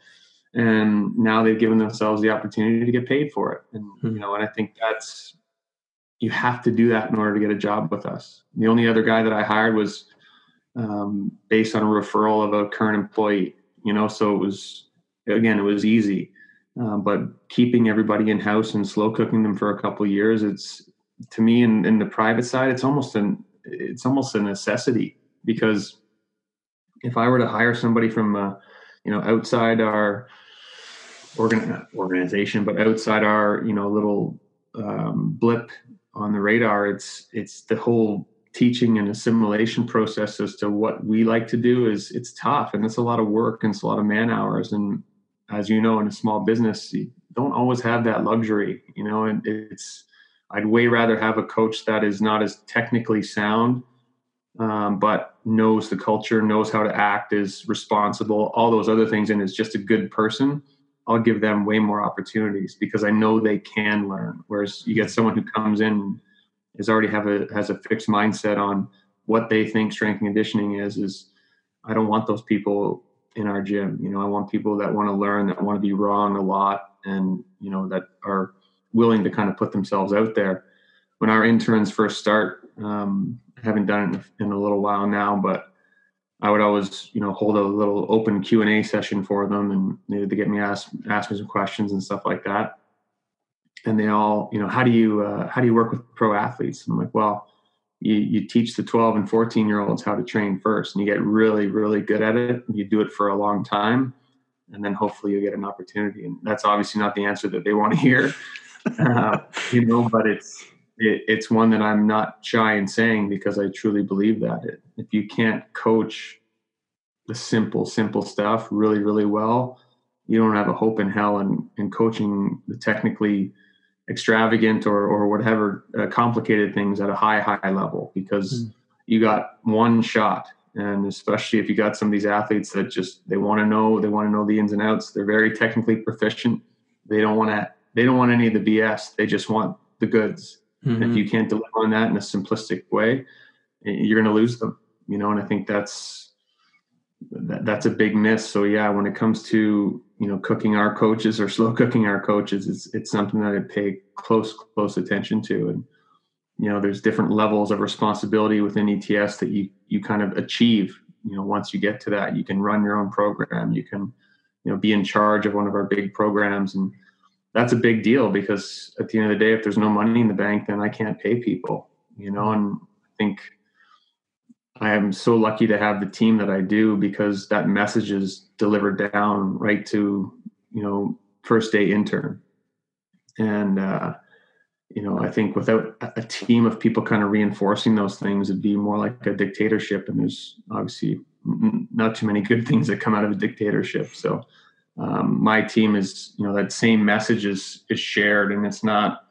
And now they've given themselves the opportunity to get paid for it. And mm-hmm. you know, and I think that's you have to do that in order to get a job with us. The only other guy that I hired was um, based on a referral of a current employee, you know, so it was, again, it was easy. Uh, but keeping everybody in house and slow cooking them for a couple years, it's to me in, in the private side, it's almost an it's almost a necessity because if I were to hire somebody from uh, you know outside our organ, organization, but outside our you know little um, blip on the radar. It's it's the whole teaching and assimilation process as to what we like to do is it's tough and it's a lot of work and it's a lot of man hours and as you know in a small business you don't always have that luxury you know and it's i'd way rather have a coach that is not as technically sound um, but knows the culture knows how to act is responsible all those other things and is just a good person I'll give them way more opportunities because I know they can learn. Whereas you get someone who comes in is already have a has a fixed mindset on what they think strength and conditioning is. Is I don't want those people in our gym. You know, I want people that want to learn, that want to be wrong a lot, and you know that are willing to kind of put themselves out there. When our interns first start, um, haven't done it in a little while now, but I would always, you know, hold a little open Q and A session for them, and they, they get me ask ask me some questions and stuff like that. And they all, you know, how do you uh, how do you work with pro athletes? I'm like, well, you you teach the 12 and 14 year olds how to train first, and you get really really good at it. You do it for a long time, and then hopefully you get an opportunity. And that's obviously not the answer that they want to hear, uh, you know, but it's it, it's one that I'm not shy in saying because I truly believe that it, if you can't coach the simple, simple stuff really, really well, you don't have a hope in hell in, in coaching the technically extravagant or, or whatever uh, complicated things at a high, high level because mm. you got one shot. And especially if you got some of these athletes that just they want to know, they want to know the ins and outs. They're very technically proficient. They don't want to. They don't want any of the BS. They just want the goods Mm-hmm. if you can't deliver on that in a simplistic way, eh, you're going to lose them. You know, and I think that's that, that's a big miss. So yeah, when it comes to you know cooking our coaches or slow cooking our coaches, it's it's something that I pay close close attention to. And you know, there's different levels of responsibility within ETS that you you kind of achieve. You know, once you get to that, you can run your own program. You can you know be in charge of one of our big programs and that's a big deal because at the end of the day, if there's no money in the bank, then I can't pay people, you know, and I think I am so lucky to have the team that I do because that message is delivered down right to, you know, first day intern. And, uh, you know, I think without a team of people kind of reinforcing those things, it'd be more like a dictatorship. And there's obviously not too many good things that come out of a dictatorship. So, um, my team is you know that same message is is shared and it's not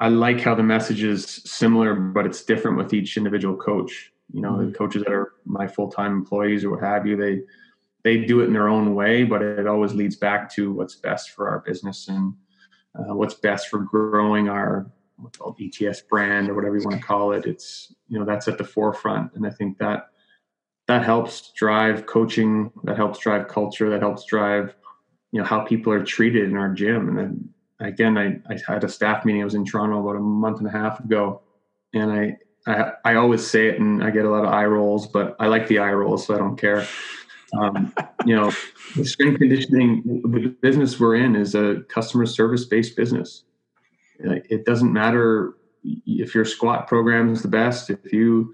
i like how the message is similar but it's different with each individual coach you know mm-hmm. the coaches that are my full-time employees or what have you they they do it in their own way but it always leads back to what's best for our business and uh, what's best for growing our what's called ets brand or whatever you want to call it it's you know that's at the forefront and i think that that helps drive coaching that helps drive culture that helps drive you know how people are treated in our gym. And then again I, I had a staff meeting i was in toronto about a month and a half ago. And I, I i always say it and i get a lot of eye rolls but i like the eye rolls so i don't care. Um, you know the strength conditioning the business we're in is a customer service based business it doesn't matter if your squat program is the best if you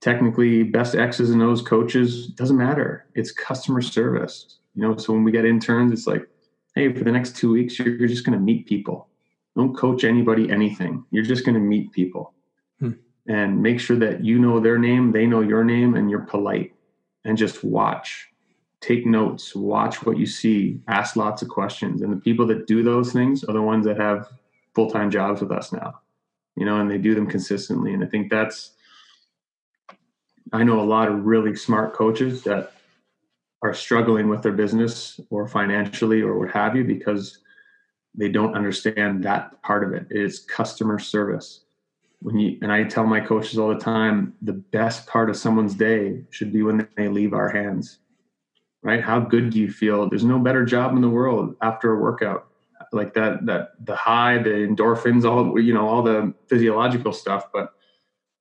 technically best X's and O's coaches doesn't matter. It's customer service. You know, so when we get interns, it's like, hey, for the next two weeks, you're, you're just going to meet people. Don't coach anybody anything. You're just going to meet people hmm. and make sure that you know their name, they know your name, and you're polite. And just watch, take notes, watch what you see, ask lots of questions. And the people that do those things are the ones that have full time jobs with us now. You know, and they do them consistently. And I think that's I know a lot of really smart coaches that are struggling with their business or financially or what have you because they don't understand that part of it. It is customer service. When you and I tell my coaches all the time, the best part of someone's day should be when they leave our hands. Right? How good do you feel? There's no better job in the world after a workout. Like that that the high, the endorphins, all you know, all the physiological stuff, but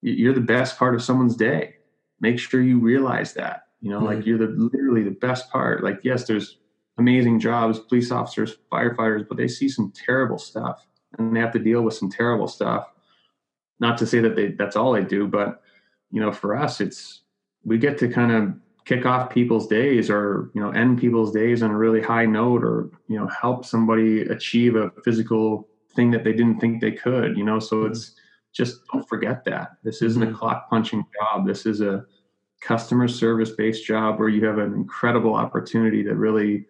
you're the best part of someone's day make sure you realize that you know mm-hmm. like you're the literally the best part like yes there's amazing jobs police officers firefighters but they see some terrible stuff and they have to deal with some terrible stuff not to say that they that's all they do but you know for us it's we get to kind of kick off people's days or you know end people's days on a really high note or you know help somebody achieve a physical thing that they didn't think they could you know so mm-hmm. it's just don't forget that. This isn't a mm-hmm. clock punching job. This is a customer service based job where you have an incredible opportunity to really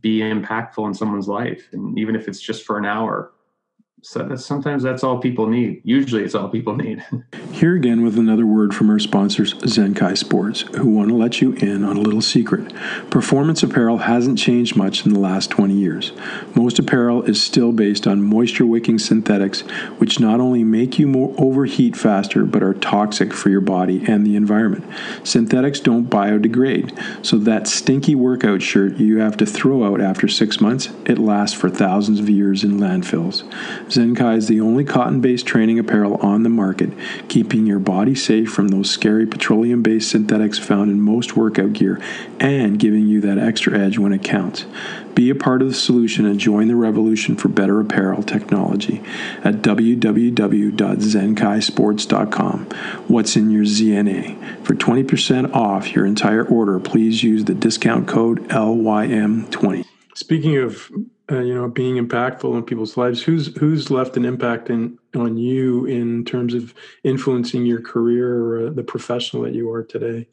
be impactful in someone's life. And even if it's just for an hour so sometimes that's all people need. Usually, it's all people need. Here again with another word from our sponsors, Zenkai Sports, who want to let you in on a little secret. Performance apparel hasn't changed much in the last 20 years. Most apparel is still based on moisture wicking synthetics, which not only make you more overheat faster, but are toxic for your body and the environment. Synthetics don't biodegrade, so that stinky workout shirt you have to throw out after six months, it lasts for thousands of years in landfills. Zenkai is the only cotton based training apparel on the market, keeping your body safe from those scary petroleum based synthetics found in most workout gear and giving you that extra edge when it counts. Be a part of the solution and join the revolution for better apparel technology at www.zenkaisports.com. What's in your ZNA? For 20% off your entire order, please use the discount code LYM20. Speaking of uh, you know being impactful in people's lives. Who's who's left an impact in on you in terms of influencing your career or uh, the professional that you are today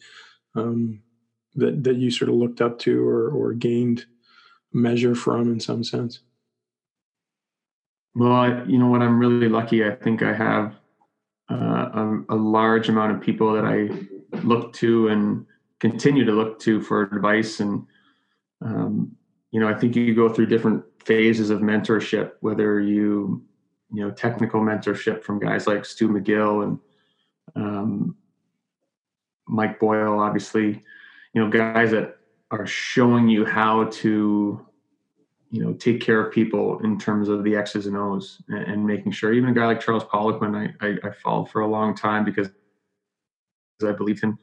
um, that that you sort of looked up to or or gained measure from in some sense? Well I, you know what? I'm really lucky. I think i have uh, a, a large amount of people that i look to and continue to look to for advice and um, you know, I think you go through different phases of mentorship, whether you, you know, technical mentorship from guys like Stu McGill and um, Mike Boyle, obviously, you know, guys that are showing you how to, you know, take care of people in terms of the X's and O's and, and making sure. Even a guy like Charles Poliquin, I, I, I followed for a long time because I believed him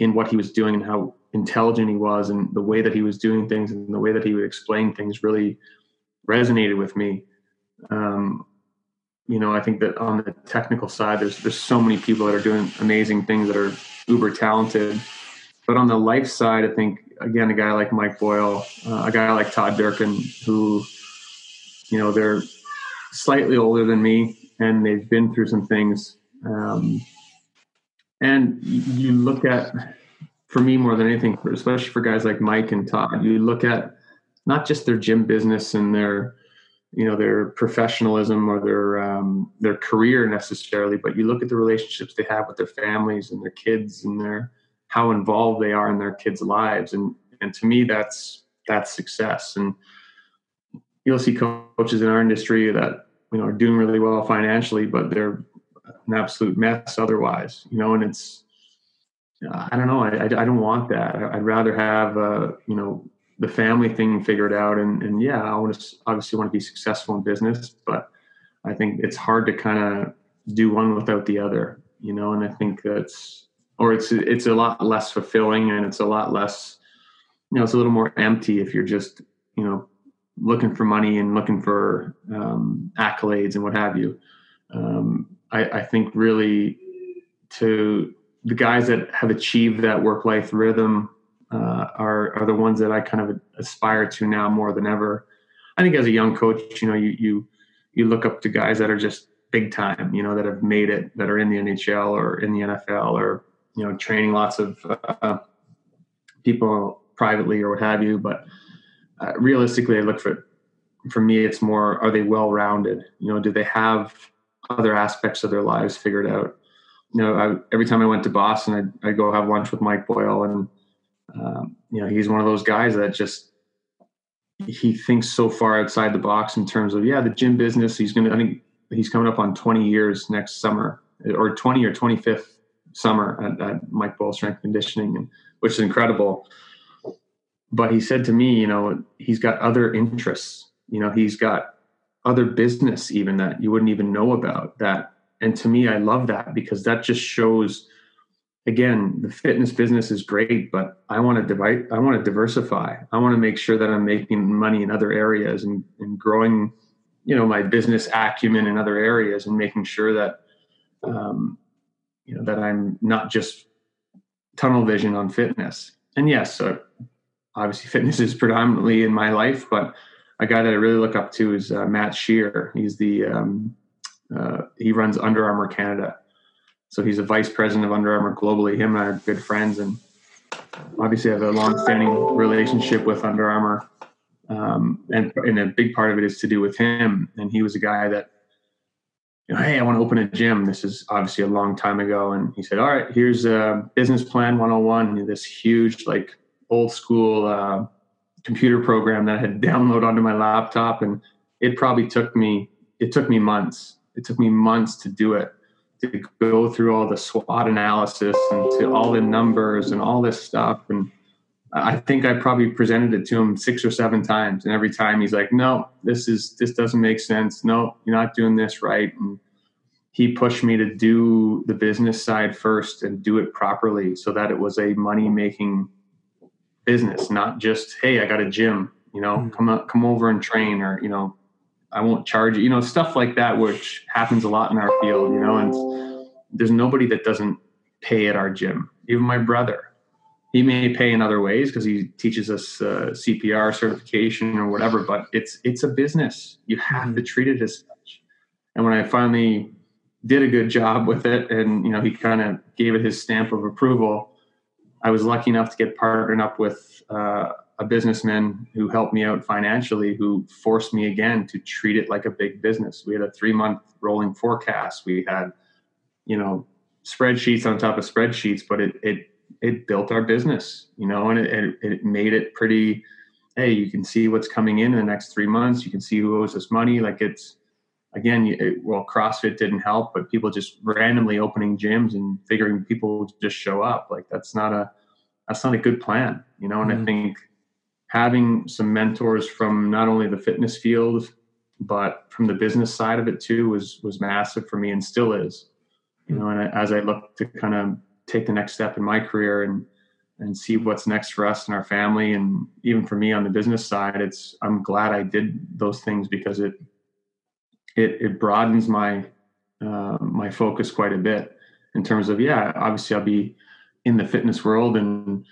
in what he was doing and how intelligent he was and the way that he was doing things and the way that he would explain things really resonated with me. Um, you know, I think that on the technical side, there's there's so many people that are doing amazing things that are uber talented. But on the life side, I think again, a guy like Mike Boyle, uh, a guy like Todd Durkin, who, you know, they're slightly older than me and they've been through some things. Um, and you look at for me more than anything, especially for guys like Mike and Todd, you look at not just their gym business and their you know their professionalism or their um, their career necessarily, but you look at the relationships they have with their families and their kids and their how involved they are in their kids' lives, and and to me that's that's success. And you'll see coaches in our industry that you know are doing really well financially, but they're an absolute mess otherwise. You know, and it's I don't know. I, I, I don't want that. I'd rather have, uh, you know, the family thing figured out. And, and yeah, I want to obviously want to be successful in business, but I think it's hard to kind of do one without the other, you know. And I think that's, or it's it's a lot less fulfilling, and it's a lot less, you know, it's a little more empty if you're just, you know, looking for money and looking for um, accolades and what have you. Um, I, I think really to the guys that have achieved that work life rhythm uh, are are the ones that I kind of aspire to now more than ever. I think as a young coach, you know, you you you look up to guys that are just big time, you know, that have made it, that are in the NHL or in the NFL or you know, training lots of uh, people privately or what have you. But uh, realistically, I look for for me, it's more: are they well rounded? You know, do they have other aspects of their lives figured out? you know, I, every time I went to Boston, I'd, I'd, go have lunch with Mike Boyle, and um, you know, he's one of those guys that just he thinks so far outside the box in terms of yeah, the gym business. He's gonna, I think he's coming up on 20 years next summer, or 20 or 25th summer at, at Mike Boyle Strength Conditioning, and which is incredible. But he said to me, you know, he's got other interests. You know, he's got other business even that you wouldn't even know about that and to me i love that because that just shows again the fitness business is great but i want to divide i want to diversify. I want to make sure that i'm making money in other areas and, and growing you know my business acumen in other areas and making sure that um, you know that i'm not just tunnel vision on fitness. And yes so obviously fitness is predominantly in my life but a guy that i really look up to is uh, matt shear he's the um, uh, he runs Under Armour Canada. So he's a vice president of Under Armour globally. Him and I are good friends, and obviously have a long-standing relationship with Under Armour. Um, and, and a big part of it is to do with him. And he was a guy that you know, hey, I want to open a gym. This is obviously a long time ago. And he said, all right, here's a business plan 101. This huge, like old school uh, computer program that I had downloaded onto my laptop. And it probably took me, it took me months. It took me months to do it, to go through all the SWOT analysis and to all the numbers and all this stuff. And I think I probably presented it to him six or seven times, and every time he's like, "No, this is this doesn't make sense. No, you're not doing this right." And he pushed me to do the business side first and do it properly, so that it was a money making business, not just, "Hey, I got a gym. You know, mm-hmm. come up, come over and train," or you know, "I won't charge you." You know, stuff like that, which happens a lot in our field. You know, and there's nobody that doesn't pay at our gym. Even my brother he may pay in other ways because he teaches us uh, CPR certification or whatever, but it's it's a business. You have mm-hmm. to treat it as such. And when I finally did a good job with it, and you know, he kind of gave it his stamp of approval, I was lucky enough to get partnered up with uh, a businessman who helped me out financially, who forced me again to treat it like a big business. We had a three month rolling forecast. We had, you know, spreadsheets on top of spreadsheets, but it it it built our business, you know, and it, it, it made it pretty. Hey, you can see what's coming in in the next three months. You can see who owes us money. Like it's again, it, well, CrossFit didn't help, but people just randomly opening gyms and figuring people just show up. Like that's not a that's not a good plan, you know. And mm-hmm. I think having some mentors from not only the fitness field but from the business side of it too was was massive for me and still is. You know and as i look to kind of take the next step in my career and and see what's next for us and our family and even for me on the business side it's i'm glad i did those things because it it it broadens my uh, my focus quite a bit in terms of yeah obviously i'll be in the fitness world and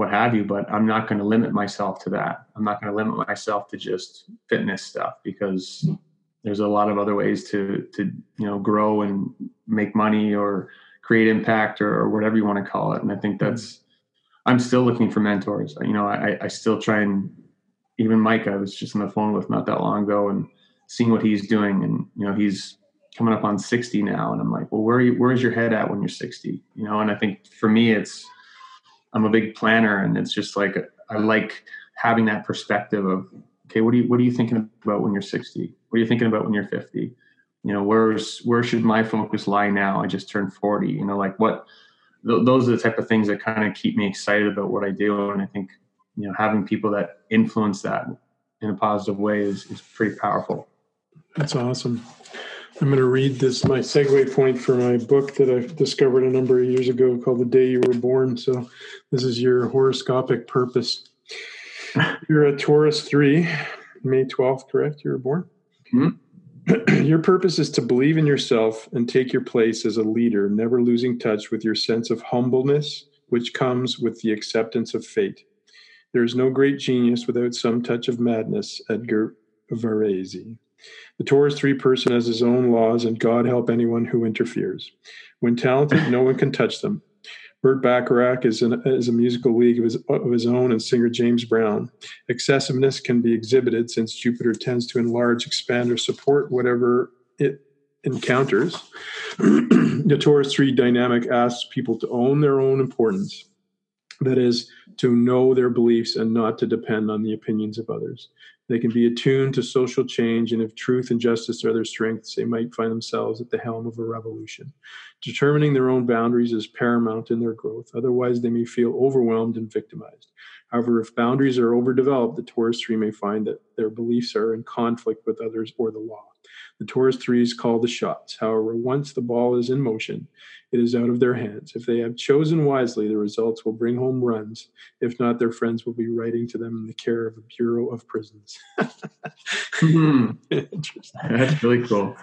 what have you but i'm not going to limit myself to that i'm not going to limit myself to just fitness stuff because there's a lot of other ways to to you know grow and make money or create impact or, or whatever you want to call it. And I think mm-hmm. that's, I'm still looking for mentors. You know, I, I still try and even Mike, I was just on the phone with not that long ago and seeing what he's doing. And, you know, he's coming up on 60 now. And I'm like, well, where are you, where's your head at when you're 60? You know? And I think for me, it's, I'm a big planner and it's just like, I like having that perspective of, okay, what are you, what are you thinking about when you're 60? What are you thinking about when you're 50? you know where's where should my focus lie now i just turned 40 you know like what th- those are the type of things that kind of keep me excited about what i do and i think you know having people that influence that in a positive way is, is pretty powerful that's awesome i'm going to read this my segue point for my book that i discovered a number of years ago called the day you were born so this is your horoscopic purpose you're a taurus 3 may 12th correct you were born mm-hmm. your purpose is to believe in yourself and take your place as a leader, never losing touch with your sense of humbleness, which comes with the acceptance of fate. There is no great genius without some touch of madness, Edgar Varese. The Taurus 3 person has his own laws, and God help anyone who interferes. When talented, no one can touch them. Burt Bacharach is, an, is a musical league of his, of his own, and singer James Brown. Excessiveness can be exhibited since Jupiter tends to enlarge, expand, or support whatever it encounters. the Taurus 3 dynamic asks people to own their own importance. That is, to know their beliefs and not to depend on the opinions of others. They can be attuned to social change, and if truth and justice are their strengths, they might find themselves at the helm of a revolution. Determining their own boundaries is paramount in their growth, otherwise, they may feel overwhelmed and victimized. However, if boundaries are overdeveloped, the Taurus 3 may find that their beliefs are in conflict with others or the law. The Taurus 3s call the shots. However, once the ball is in motion, it is out of their hands. If they have chosen wisely, the results will bring home runs. If not, their friends will be writing to them in the care of a Bureau of Prisons. mm-hmm. That's really cool.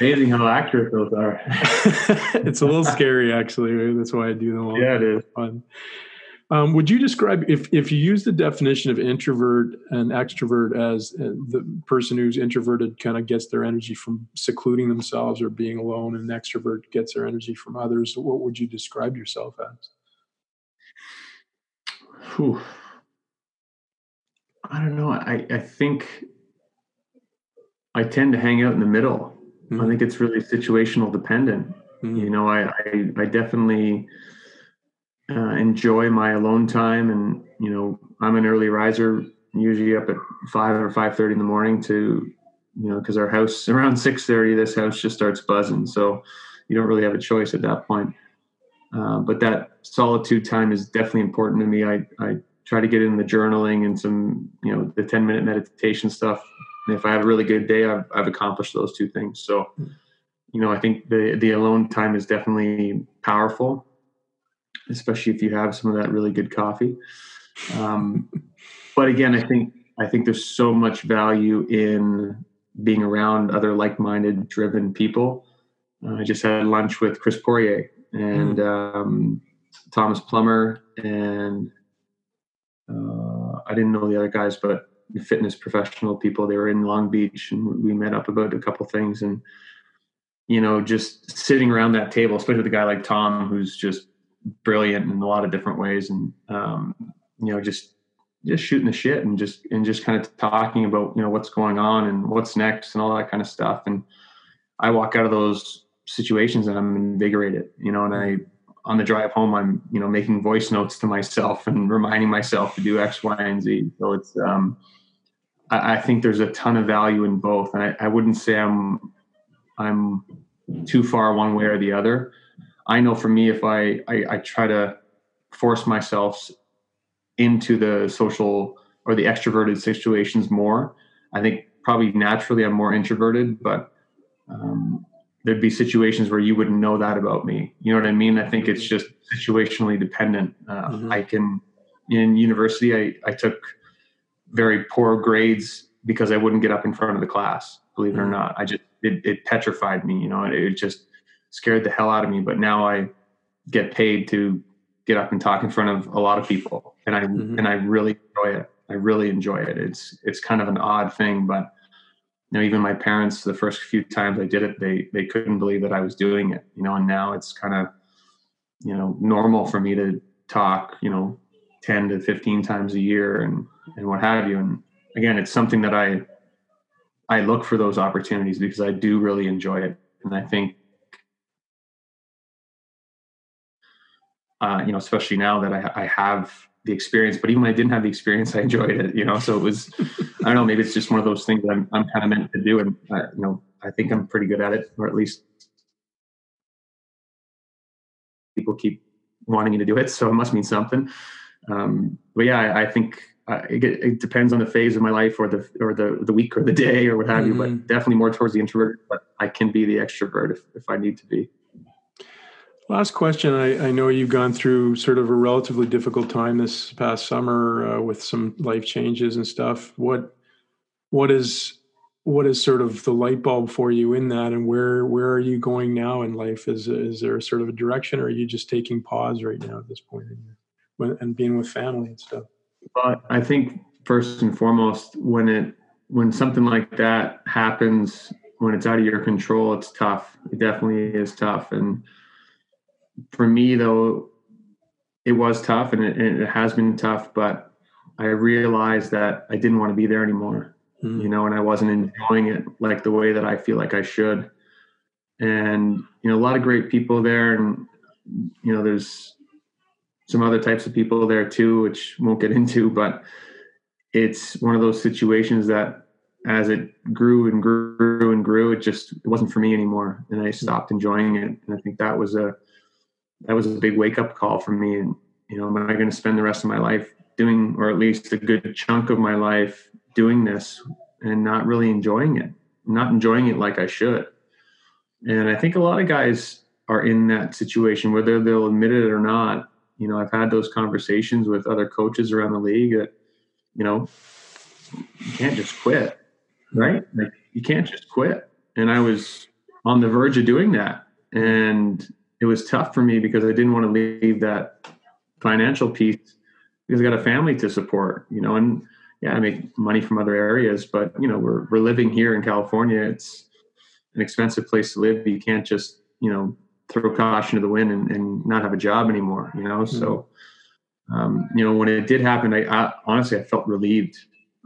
Amazing how accurate those are. it's a little scary, actually. That's why I do them all. Yeah, it is. Fun. Um, would you describe if if you use the definition of introvert and extrovert as uh, the person who's introverted kind of gets their energy from secluding themselves or being alone, and an extrovert gets their energy from others? What would you describe yourself as? Whew. I don't know. I I think I tend to hang out in the middle. Mm-hmm. I think it's really situational dependent. Mm-hmm. You know, I, I, I definitely uh, enjoy my alone time, and you know, I'm an early riser, usually up at five or five thirty in the morning to, you know, because our house around six thirty, this house just starts buzzing. So you don't really have a choice at that point. Uh, but that solitude time is definitely important to me. I, I try to get in the journaling and some, you know, the 10 minute meditation stuff. And if I have a really good day, I've, I've accomplished those two things. So, you know, I think the, the alone time is definitely powerful, especially if you have some of that really good coffee. Um, but again, I think, I think there's so much value in being around other like-minded driven people. Uh, I just had lunch with Chris Poirier and mm. um, Thomas Plummer and uh, I didn't know the other guys, but fitness professional people. They were in Long Beach, and we met up about a couple things. And you know, just sitting around that table, especially with a guy like Tom, who's just brilliant in a lot of different ways, and um, you know, just just shooting the shit and just and just kind of talking about you know what's going on and what's next and all that kind of stuff. And I walk out of those situations and I'm invigorated, you know, and I on the drive home, I'm you know making voice notes to myself and reminding myself to do X, Y, and Z. So it's um, I, I think there's a ton of value in both, and I, I wouldn't say I'm I'm too far one way or the other. I know for me, if I, I, I try to force myself into the social or the extroverted situations more, I think probably naturally I'm more introverted, but um, there'd be situations where you wouldn't know that about me. You know what I mean? I think it's just situationally dependent. Uh, mm-hmm. I can, in university, I, I took very poor grades because I wouldn't get up in front of the class, believe it or mm-hmm. not. I just, it, it petrified me, you know, it, it just scared the hell out of me. But now I get paid to get up and talk in front of a lot of people and I, mm-hmm. and I really enjoy it. I really enjoy it. It's, it's kind of an odd thing, but you know, even my parents, the first few times I did it, they they couldn't believe that I was doing it. You know, and now it's kind of, you know, normal for me to talk, you know, ten to fifteen times a year and and what have you. And again, it's something that I I look for those opportunities because I do really enjoy it, and I think. Uh, you know, especially now that I, I have the experience, but even when I didn't have the experience, I enjoyed it, you know? So it was, I don't know, maybe it's just one of those things that I'm, I'm kind of meant to do. And, uh, you know, I think I'm pretty good at it, or at least people keep wanting me to do it. So it must mean something. Um, but yeah, I, I think uh, it, it, depends on the phase of my life or the, or the, the week or the day or what have mm-hmm. you, but mm-hmm. definitely more towards the introvert, but I can be the extrovert if, if I need to be. Last question. I, I, know you've gone through sort of a relatively difficult time this past summer uh, with some life changes and stuff. What what is what is sort of the light bulb for you in that, and where where are you going now in life? Is is there sort of a direction, or are you just taking pause right now at this point in your, and being with family and stuff? But I think first and foremost, when it when something like that happens, when it's out of your control, it's tough. It definitely is tough, and for me though it was tough and it, and it, has been tough but i realized that i didn't want to be there anymore mm. you know and i wasn't enjoying it like the way that i feel like i should and you know a lot of great people there and you know there's some other types of people there too which won't get into but it's one of those situations that as it grew and grew and grew it just it wasn't for me anymore and i stopped enjoying it and i think that was a that was a big wake up call for me. And, you know, am I going to spend the rest of my life doing, or at least a good chunk of my life doing this and not really enjoying it, not enjoying it like I should? And I think a lot of guys are in that situation, whether they'll admit it or not. You know, I've had those conversations with other coaches around the league that, you know, you can't just quit, right? Like you can't just quit. And I was on the verge of doing that. And it was tough for me because I didn't want to leave that financial piece because I got a family to support, you know, and yeah, I make money from other areas, but you know, we're we're living here in California. It's an expensive place to live. You can't just, you know, throw caution to the wind and, and not have a job anymore, you know. Mm-hmm. So um, you know, when it did happen, I, I honestly I felt relieved,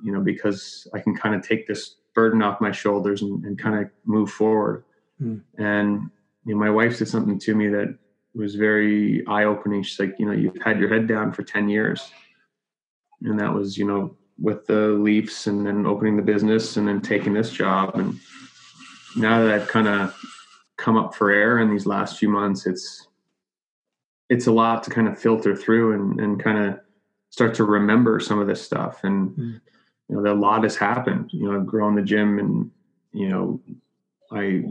you know, because I can kind of take this burden off my shoulders and, and kind of move forward. Mm. And you know, my wife said something to me that was very eye opening. She's like, you know, you've had your head down for 10 years. And that was, you know, with the Leafs and then opening the business and then taking this job. And now that I've kind of come up for air in these last few months, it's it's a lot to kind of filter through and, and kind of start to remember some of this stuff. And mm. you know, a lot has happened. You know, I've grown the gym and you know, I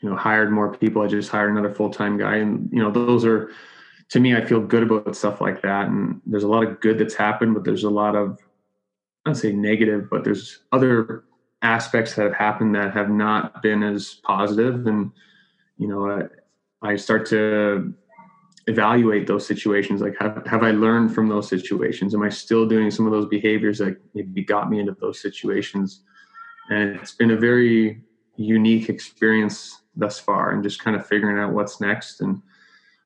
you know hired more people. I just hired another full time guy, and you know, those are to me, I feel good about stuff like that. And there's a lot of good that's happened, but there's a lot of I don't say negative, but there's other aspects that have happened that have not been as positive. And, you know, I, I start to evaluate those situations. Like, have, have I learned from those situations? Am I still doing some of those behaviors that maybe got me into those situations? And it's been a very unique experience thus far and just kind of figuring out what's next. And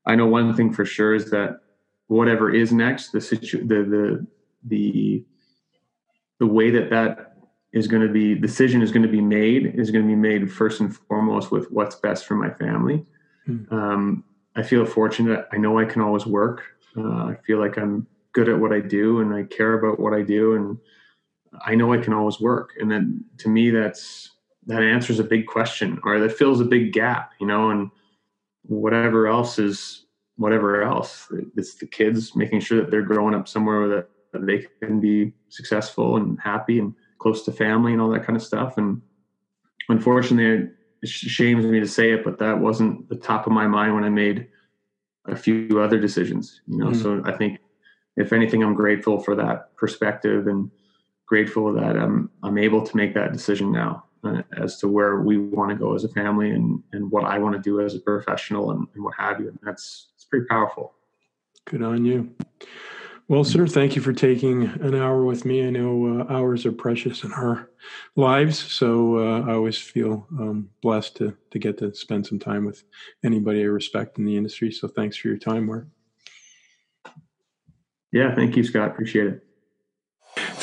I know one thing for sure is that whatever is next, the situ the, the, the the way that that is going to be decision is going to be made is going to be made first and foremost with what's best for my family. Mm. Um, I feel fortunate. I know I can always work. Uh, I feel like I'm good at what I do and I care about what I do and I know I can always work. And then to me, that's that answers a big question or that fills a big gap, you know, and whatever else is whatever else. It's the kids making sure that they're growing up somewhere that they can be successful and happy and close to family and all that kind of stuff. And unfortunately, it shames me to say it, but that wasn't the top of my mind when I made a few other decisions. You know, mm-hmm. so I think if anything, I'm grateful for that perspective and grateful that I'm I'm able to make that decision now as to where we want to go as a family and and what I want to do as a professional and, and what have you. And that's it's pretty powerful. Good on you. Well, sir, thank you for taking an hour with me. I know uh, hours are precious in our lives, so uh, I always feel um, blessed to to get to spend some time with anybody I respect in the industry. So, thanks for your time, Mark. Yeah, thank you, Scott. Appreciate it.